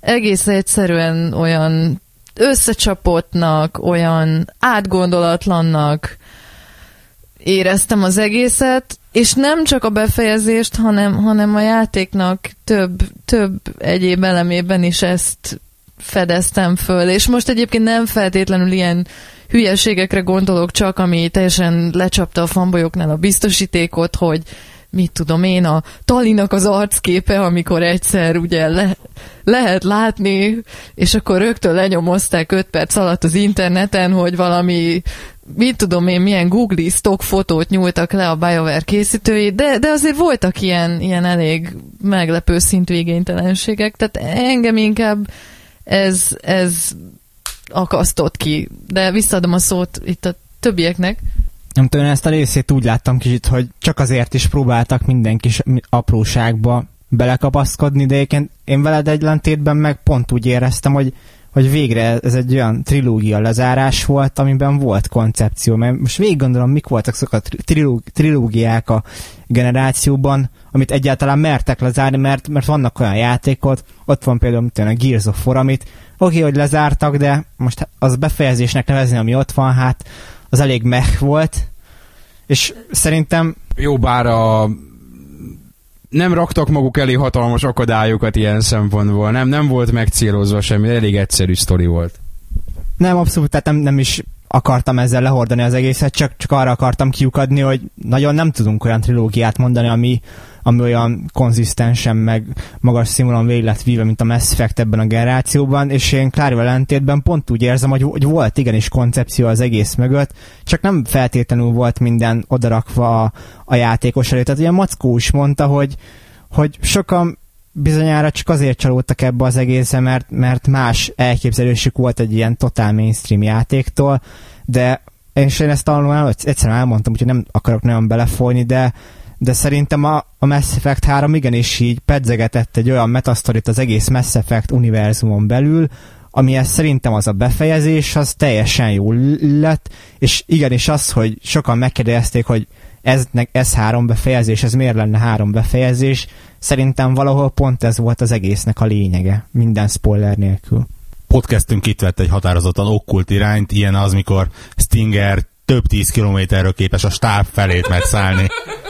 egész egyszerűen olyan összecsapottnak, olyan átgondolatlannak éreztem az egészet, és nem csak a befejezést, hanem, hanem a játéknak több, több egyéb elemében is ezt fedeztem föl, és most egyébként nem feltétlenül ilyen hülyeségekre gondolok csak, ami teljesen lecsapta a fanbolyoknál a biztosítékot, hogy mit tudom én, a Talinak az arcképe, amikor egyszer ugye le, lehet látni, és akkor rögtön lenyomozták 5 perc alatt az interneten, hogy valami mit tudom én, milyen Google stock fotót nyúltak le a BioWare készítői, de, de azért voltak ilyen, ilyen elég meglepő szintű igénytelenségek, tehát engem inkább ez, ez akasztott ki. De visszaadom a szót itt a többieknek. Nem tudom, ezt a részét úgy láttam kicsit, hogy csak azért is próbáltak minden kis apróságba belekapaszkodni, de én veled egy lentétben meg pont úgy éreztem, hogy, hogy végre ez egy olyan trilógia lezárás volt, amiben volt koncepció, mert most végig gondolom, mik voltak azok a trilógiák a generációban, amit egyáltalán mertek lezárni, mert, mert vannak olyan játékok, ott van például mint a Gears of War, amit oké, okay, hogy lezártak, de most az befejezésnek nevezni, ami ott van, hát az elég meh volt, és szerintem... Jó, bár a nem raktak maguk elé hatalmas akadályokat ilyen szempontból, nem, nem volt megcélozva semmi, elég egyszerű sztori volt. Nem, abszolút, tehát nem, nem is akartam ezzel lehordani az egészet, csak, csak arra akartam kiukadni, hogy nagyon nem tudunk olyan trilógiát mondani, ami, ami olyan konzisztensen, meg magas színvonalon végig lett víve, mint a Mass Effect ebben a generációban, és én Klárval ellentétben pont úgy érzem, hogy, hogy volt igenis koncepció az egész mögött, csak nem feltétlenül volt minden odarakva a, a játékos elé. Tehát ugye Mackó is mondta, hogy, hogy sokan bizonyára csak azért csalódtak ebbe az egészbe, mert, mert más elképzelésük volt egy ilyen totál mainstream játéktól, de és én ezt talán egyszerűen elmondtam, úgyhogy nem akarok nagyon belefolyni, de de szerintem a, a Mass Effect 3 igenis így pedzegetett egy olyan metasztorit az egész Mass Effect univerzumon belül, amihez szerintem az a befejezés, az teljesen jó lett, és igenis az, hogy sokan megkérdezték, hogy ez, ez három befejezés, ez miért lenne három befejezés, szerintem valahol pont ez volt az egésznek a lényege, minden spoiler nélkül. Podcastünk itt vett egy határozottan okkult irányt, ilyen az, mikor Stinger több tíz kilométerről képes a stáb felét megszállni. *laughs*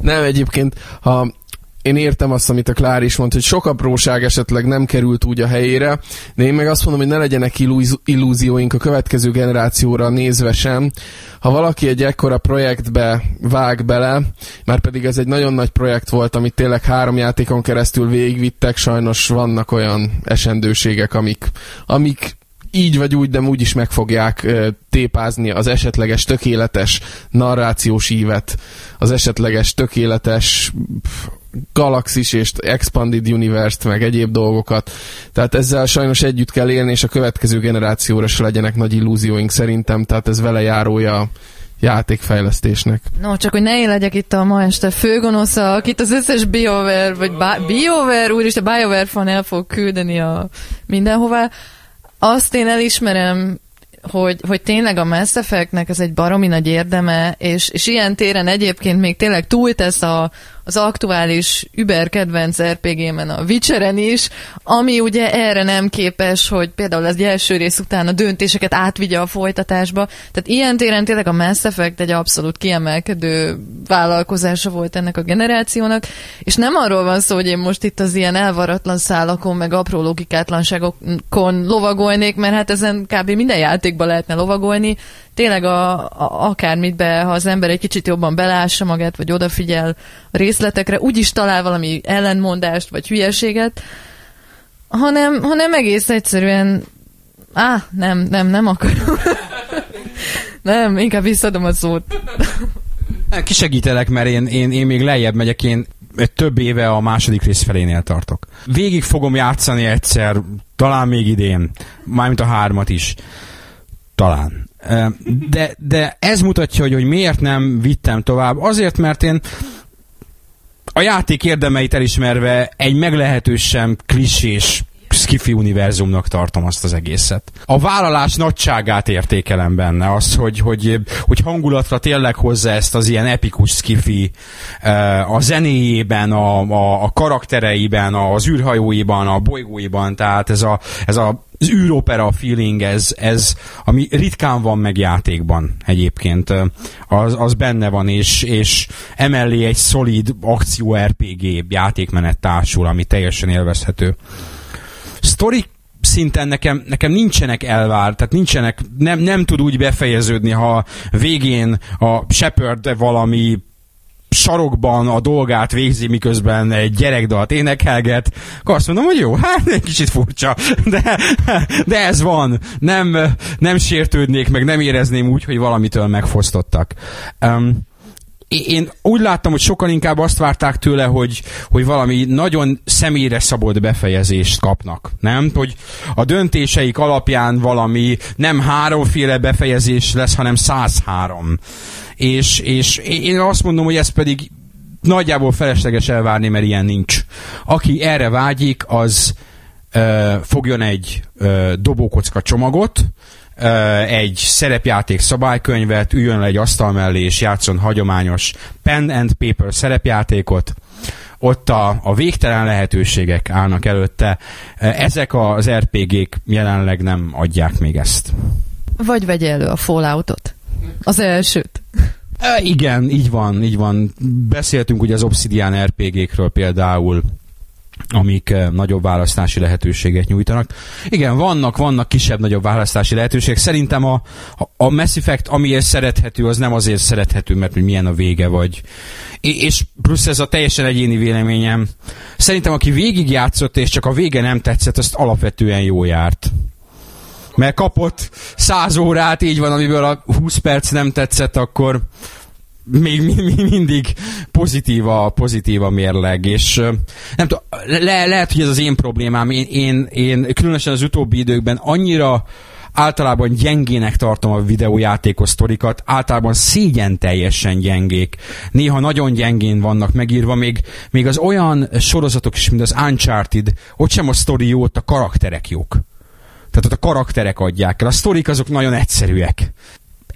Nem, egyébként, ha én értem azt, amit a Klár is mondta, hogy sok apróság esetleg nem került úgy a helyére, de én meg azt mondom, hogy ne legyenek illúzióink a következő generációra nézve sem. Ha valaki egy ekkora projektbe vág bele, már pedig ez egy nagyon nagy projekt volt, amit tényleg három játékon keresztül végigvittek, sajnos vannak olyan esendőségek, amik, amik így vagy úgy, de úgy is meg fogják tépázni az esetleges tökéletes narrációs ívet, az esetleges tökéletes galaxis és expanded universe meg egyéb dolgokat. Tehát ezzel sajnos együtt kell élni, és a következő generációra se legyenek nagy illúzióink szerintem, tehát ez vele járója játékfejlesztésnek. No, csak hogy ne én legyek itt a ma este főgonosza, akit az összes BioWare, vagy BioWare, úristen, BioWare fan el fog küldeni a mindenhová. Azt én elismerem, hogy, hogy tényleg a Mass Effect-nek ez egy baromi nagy érdeme, és, és ilyen téren egyébként még tényleg túltesz a, az aktuális über kedvenc RPG-men, a Witcheren is, ami ugye erre nem képes, hogy például az első rész után a döntéseket átvigye a folytatásba. Tehát ilyen téren tényleg a Mass Effect egy abszolút kiemelkedő vállalkozása volt ennek a generációnak, és nem arról van szó, hogy én most itt az ilyen elvaratlan szálakon, meg apró logikátlanságokon lovagolnék, mert hát ezen kb. minden játékban lehetne lovagolni, tényleg a, a, akármit be, ha az ember egy kicsit jobban belássa magát, vagy odafigyel a részletekre, úgyis talál valami ellentmondást, vagy hülyeséget, hanem, hanem egész egyszerűen Á, nem, nem, nem akarom. *laughs* nem, inkább visszadom a szót. *laughs* Kisegítelek, mert én, én, én még lejjebb megyek, én több éve a második rész felénél tartok. Végig fogom játszani egyszer, talán még idén, mármint a hármat is. Talán. De, de ez mutatja, hogy, hogy miért nem vittem tovább. Azért, mert én a játék érdemeit elismerve egy meglehetősen klisés skifi univerzumnak tartom azt az egészet. A vállalás nagyságát értékelem benne, az, hogy, hogy, hogy hangulatra tényleg hozza ezt az ilyen epikus skifi a zenéjében, a, a, a karaktereiben, az űrhajóiban, a bolygóiban, tehát ez a, ez a az űropera feeling, ez, ez, ami ritkán van meg játékban egyébként, az, az benne van, és, és emellé egy szolid akció RPG játékmenet társul, ami teljesen élvezhető. Story szinten nekem, nekem nincsenek elvár, tehát nincsenek, nem, nem tud úgy befejeződni, ha végén a Shepard valami sarokban a dolgát végzi, miközben egy gyerekdalt énekelget, akkor azt mondom, hogy jó, hát egy kicsit furcsa, de, de ez van. Nem, nem sértődnék, meg nem érezném úgy, hogy valamitől megfosztottak. Um, én úgy láttam, hogy sokan inkább azt várták tőle, hogy, hogy valami nagyon személyre szabott befejezést kapnak, nem? Hogy a döntéseik alapján valami nem háromféle befejezés lesz, hanem 103 és, és én azt mondom, hogy ez pedig nagyjából felesleges elvárni, mert ilyen nincs. Aki erre vágyik, az ö, fogjon egy ö, dobókocka csomagot, egy szerepjáték szabálykönyvet, üljön le egy asztal mellé, és játszon hagyományos pen and paper szerepjátékot, ott a, a végtelen lehetőségek állnak előtte. Ezek az RPG-k jelenleg nem adják még ezt. Vagy vegye elő a Falloutot. Az elsőt. E, igen, így van, így van. Beszéltünk ugye az Obsidian RPG-kről például, amik nagyobb választási lehetőséget nyújtanak. Igen, vannak, vannak kisebb-nagyobb választási lehetőségek. Szerintem a, a Mass Effect, amiért szerethető, az nem azért szerethető, mert hogy milyen a vége, vagy... És plusz ez a teljesen egyéni véleményem. Szerintem, aki végigjátszott, és csak a vége nem tetszett, azt alapvetően jó járt mert kapott 100 órát, így van, amiből a 20 perc nem tetszett, akkor még mi, mi, mindig pozitív a, pozitív a mérleg, és nem tudom, le, lehet, hogy ez az én problémám, én, én, én különösen az utóbbi időkben annyira általában gyengének tartom a videójátékos sztorikat, általában szégyen teljesen gyengék. Néha nagyon gyengén vannak megírva, még, még az olyan sorozatok is, mint az Uncharted, ott sem a sztori jó, ott a karakterek jók. Tehát ott a karakterek adják el. A sztorik azok nagyon egyszerűek.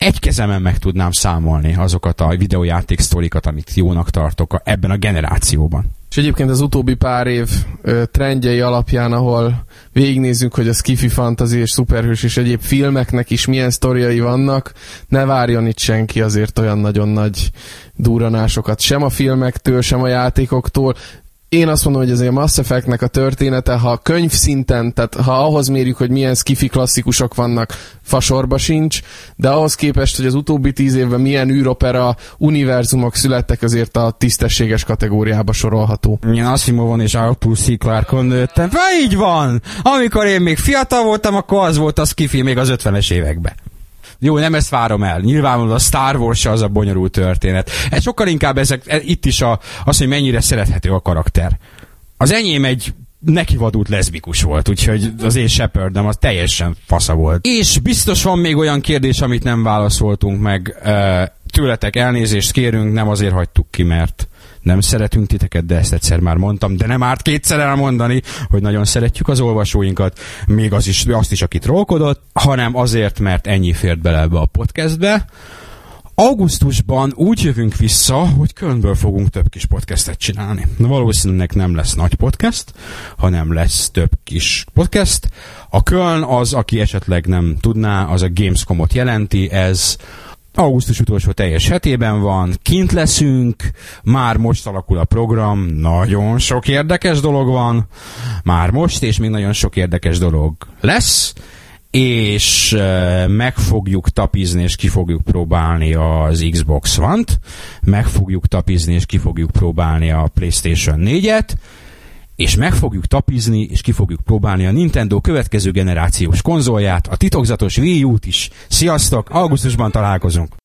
Egy kezemen meg tudnám számolni azokat a videójáték sztorikat, amit jónak tartok ebben a generációban. És egyébként az utóbbi pár év ö, trendjei alapján, ahol végignézzük, hogy a skifi fantasy és szuperhős és egyéb filmeknek is milyen sztoriai vannak, ne várjon itt senki azért olyan nagyon nagy duranásokat sem a filmektől, sem a játékoktól én azt mondom, hogy azért a Mass Effect-nek a története, ha könyv szinten, tehát ha ahhoz mérjük, hogy milyen skifi klasszikusok vannak, fasorba sincs, de ahhoz képest, hogy az utóbbi tíz évben milyen űropera univerzumok születtek, azért a tisztességes kategóriába sorolható. Én Asimovon és Arthur C. Clarkon nőttem. Vagy így van! Amikor én még fiatal voltam, akkor az volt a skifi még az 50-es években. Jó, nem ezt várom el. Nyilvánvalóan a Star Wars az a bonyolult történet. Ez sokkal inkább ezek, itt is a, az, hogy mennyire szerethető a karakter. Az enyém egy neki vadult leszbikus volt, úgyhogy az én Shepardem az teljesen fasza volt. És biztos van még olyan kérdés, amit nem válaszoltunk meg. Tőletek elnézést kérünk, nem azért hagytuk ki, mert nem szeretünk titeket, de ezt egyszer már mondtam, de nem árt kétszer elmondani, hogy nagyon szeretjük az olvasóinkat, még az is, azt is, aki trollkodott, hanem azért, mert ennyi fért bele ebbe a podcastbe. Augusztusban úgy jövünk vissza, hogy Kölnből fogunk több kis podcastet csinálni. Valószínűleg nem lesz nagy podcast, hanem lesz több kis podcast. A Köln az, aki esetleg nem tudná, az a Gamescomot jelenti, ez augusztus utolsó teljes hetében van, kint leszünk, már most alakul a program, nagyon sok érdekes dolog van, már most, és még nagyon sok érdekes dolog lesz, és meg fogjuk tapizni, és ki fogjuk próbálni az Xbox One-t, meg fogjuk tapizni, és ki fogjuk próbálni a PlayStation 4-et, és meg fogjuk tapizni, és ki fogjuk próbálni a Nintendo következő generációs konzolját, a titokzatos Wii U-t is. Sziasztok, augusztusban találkozunk!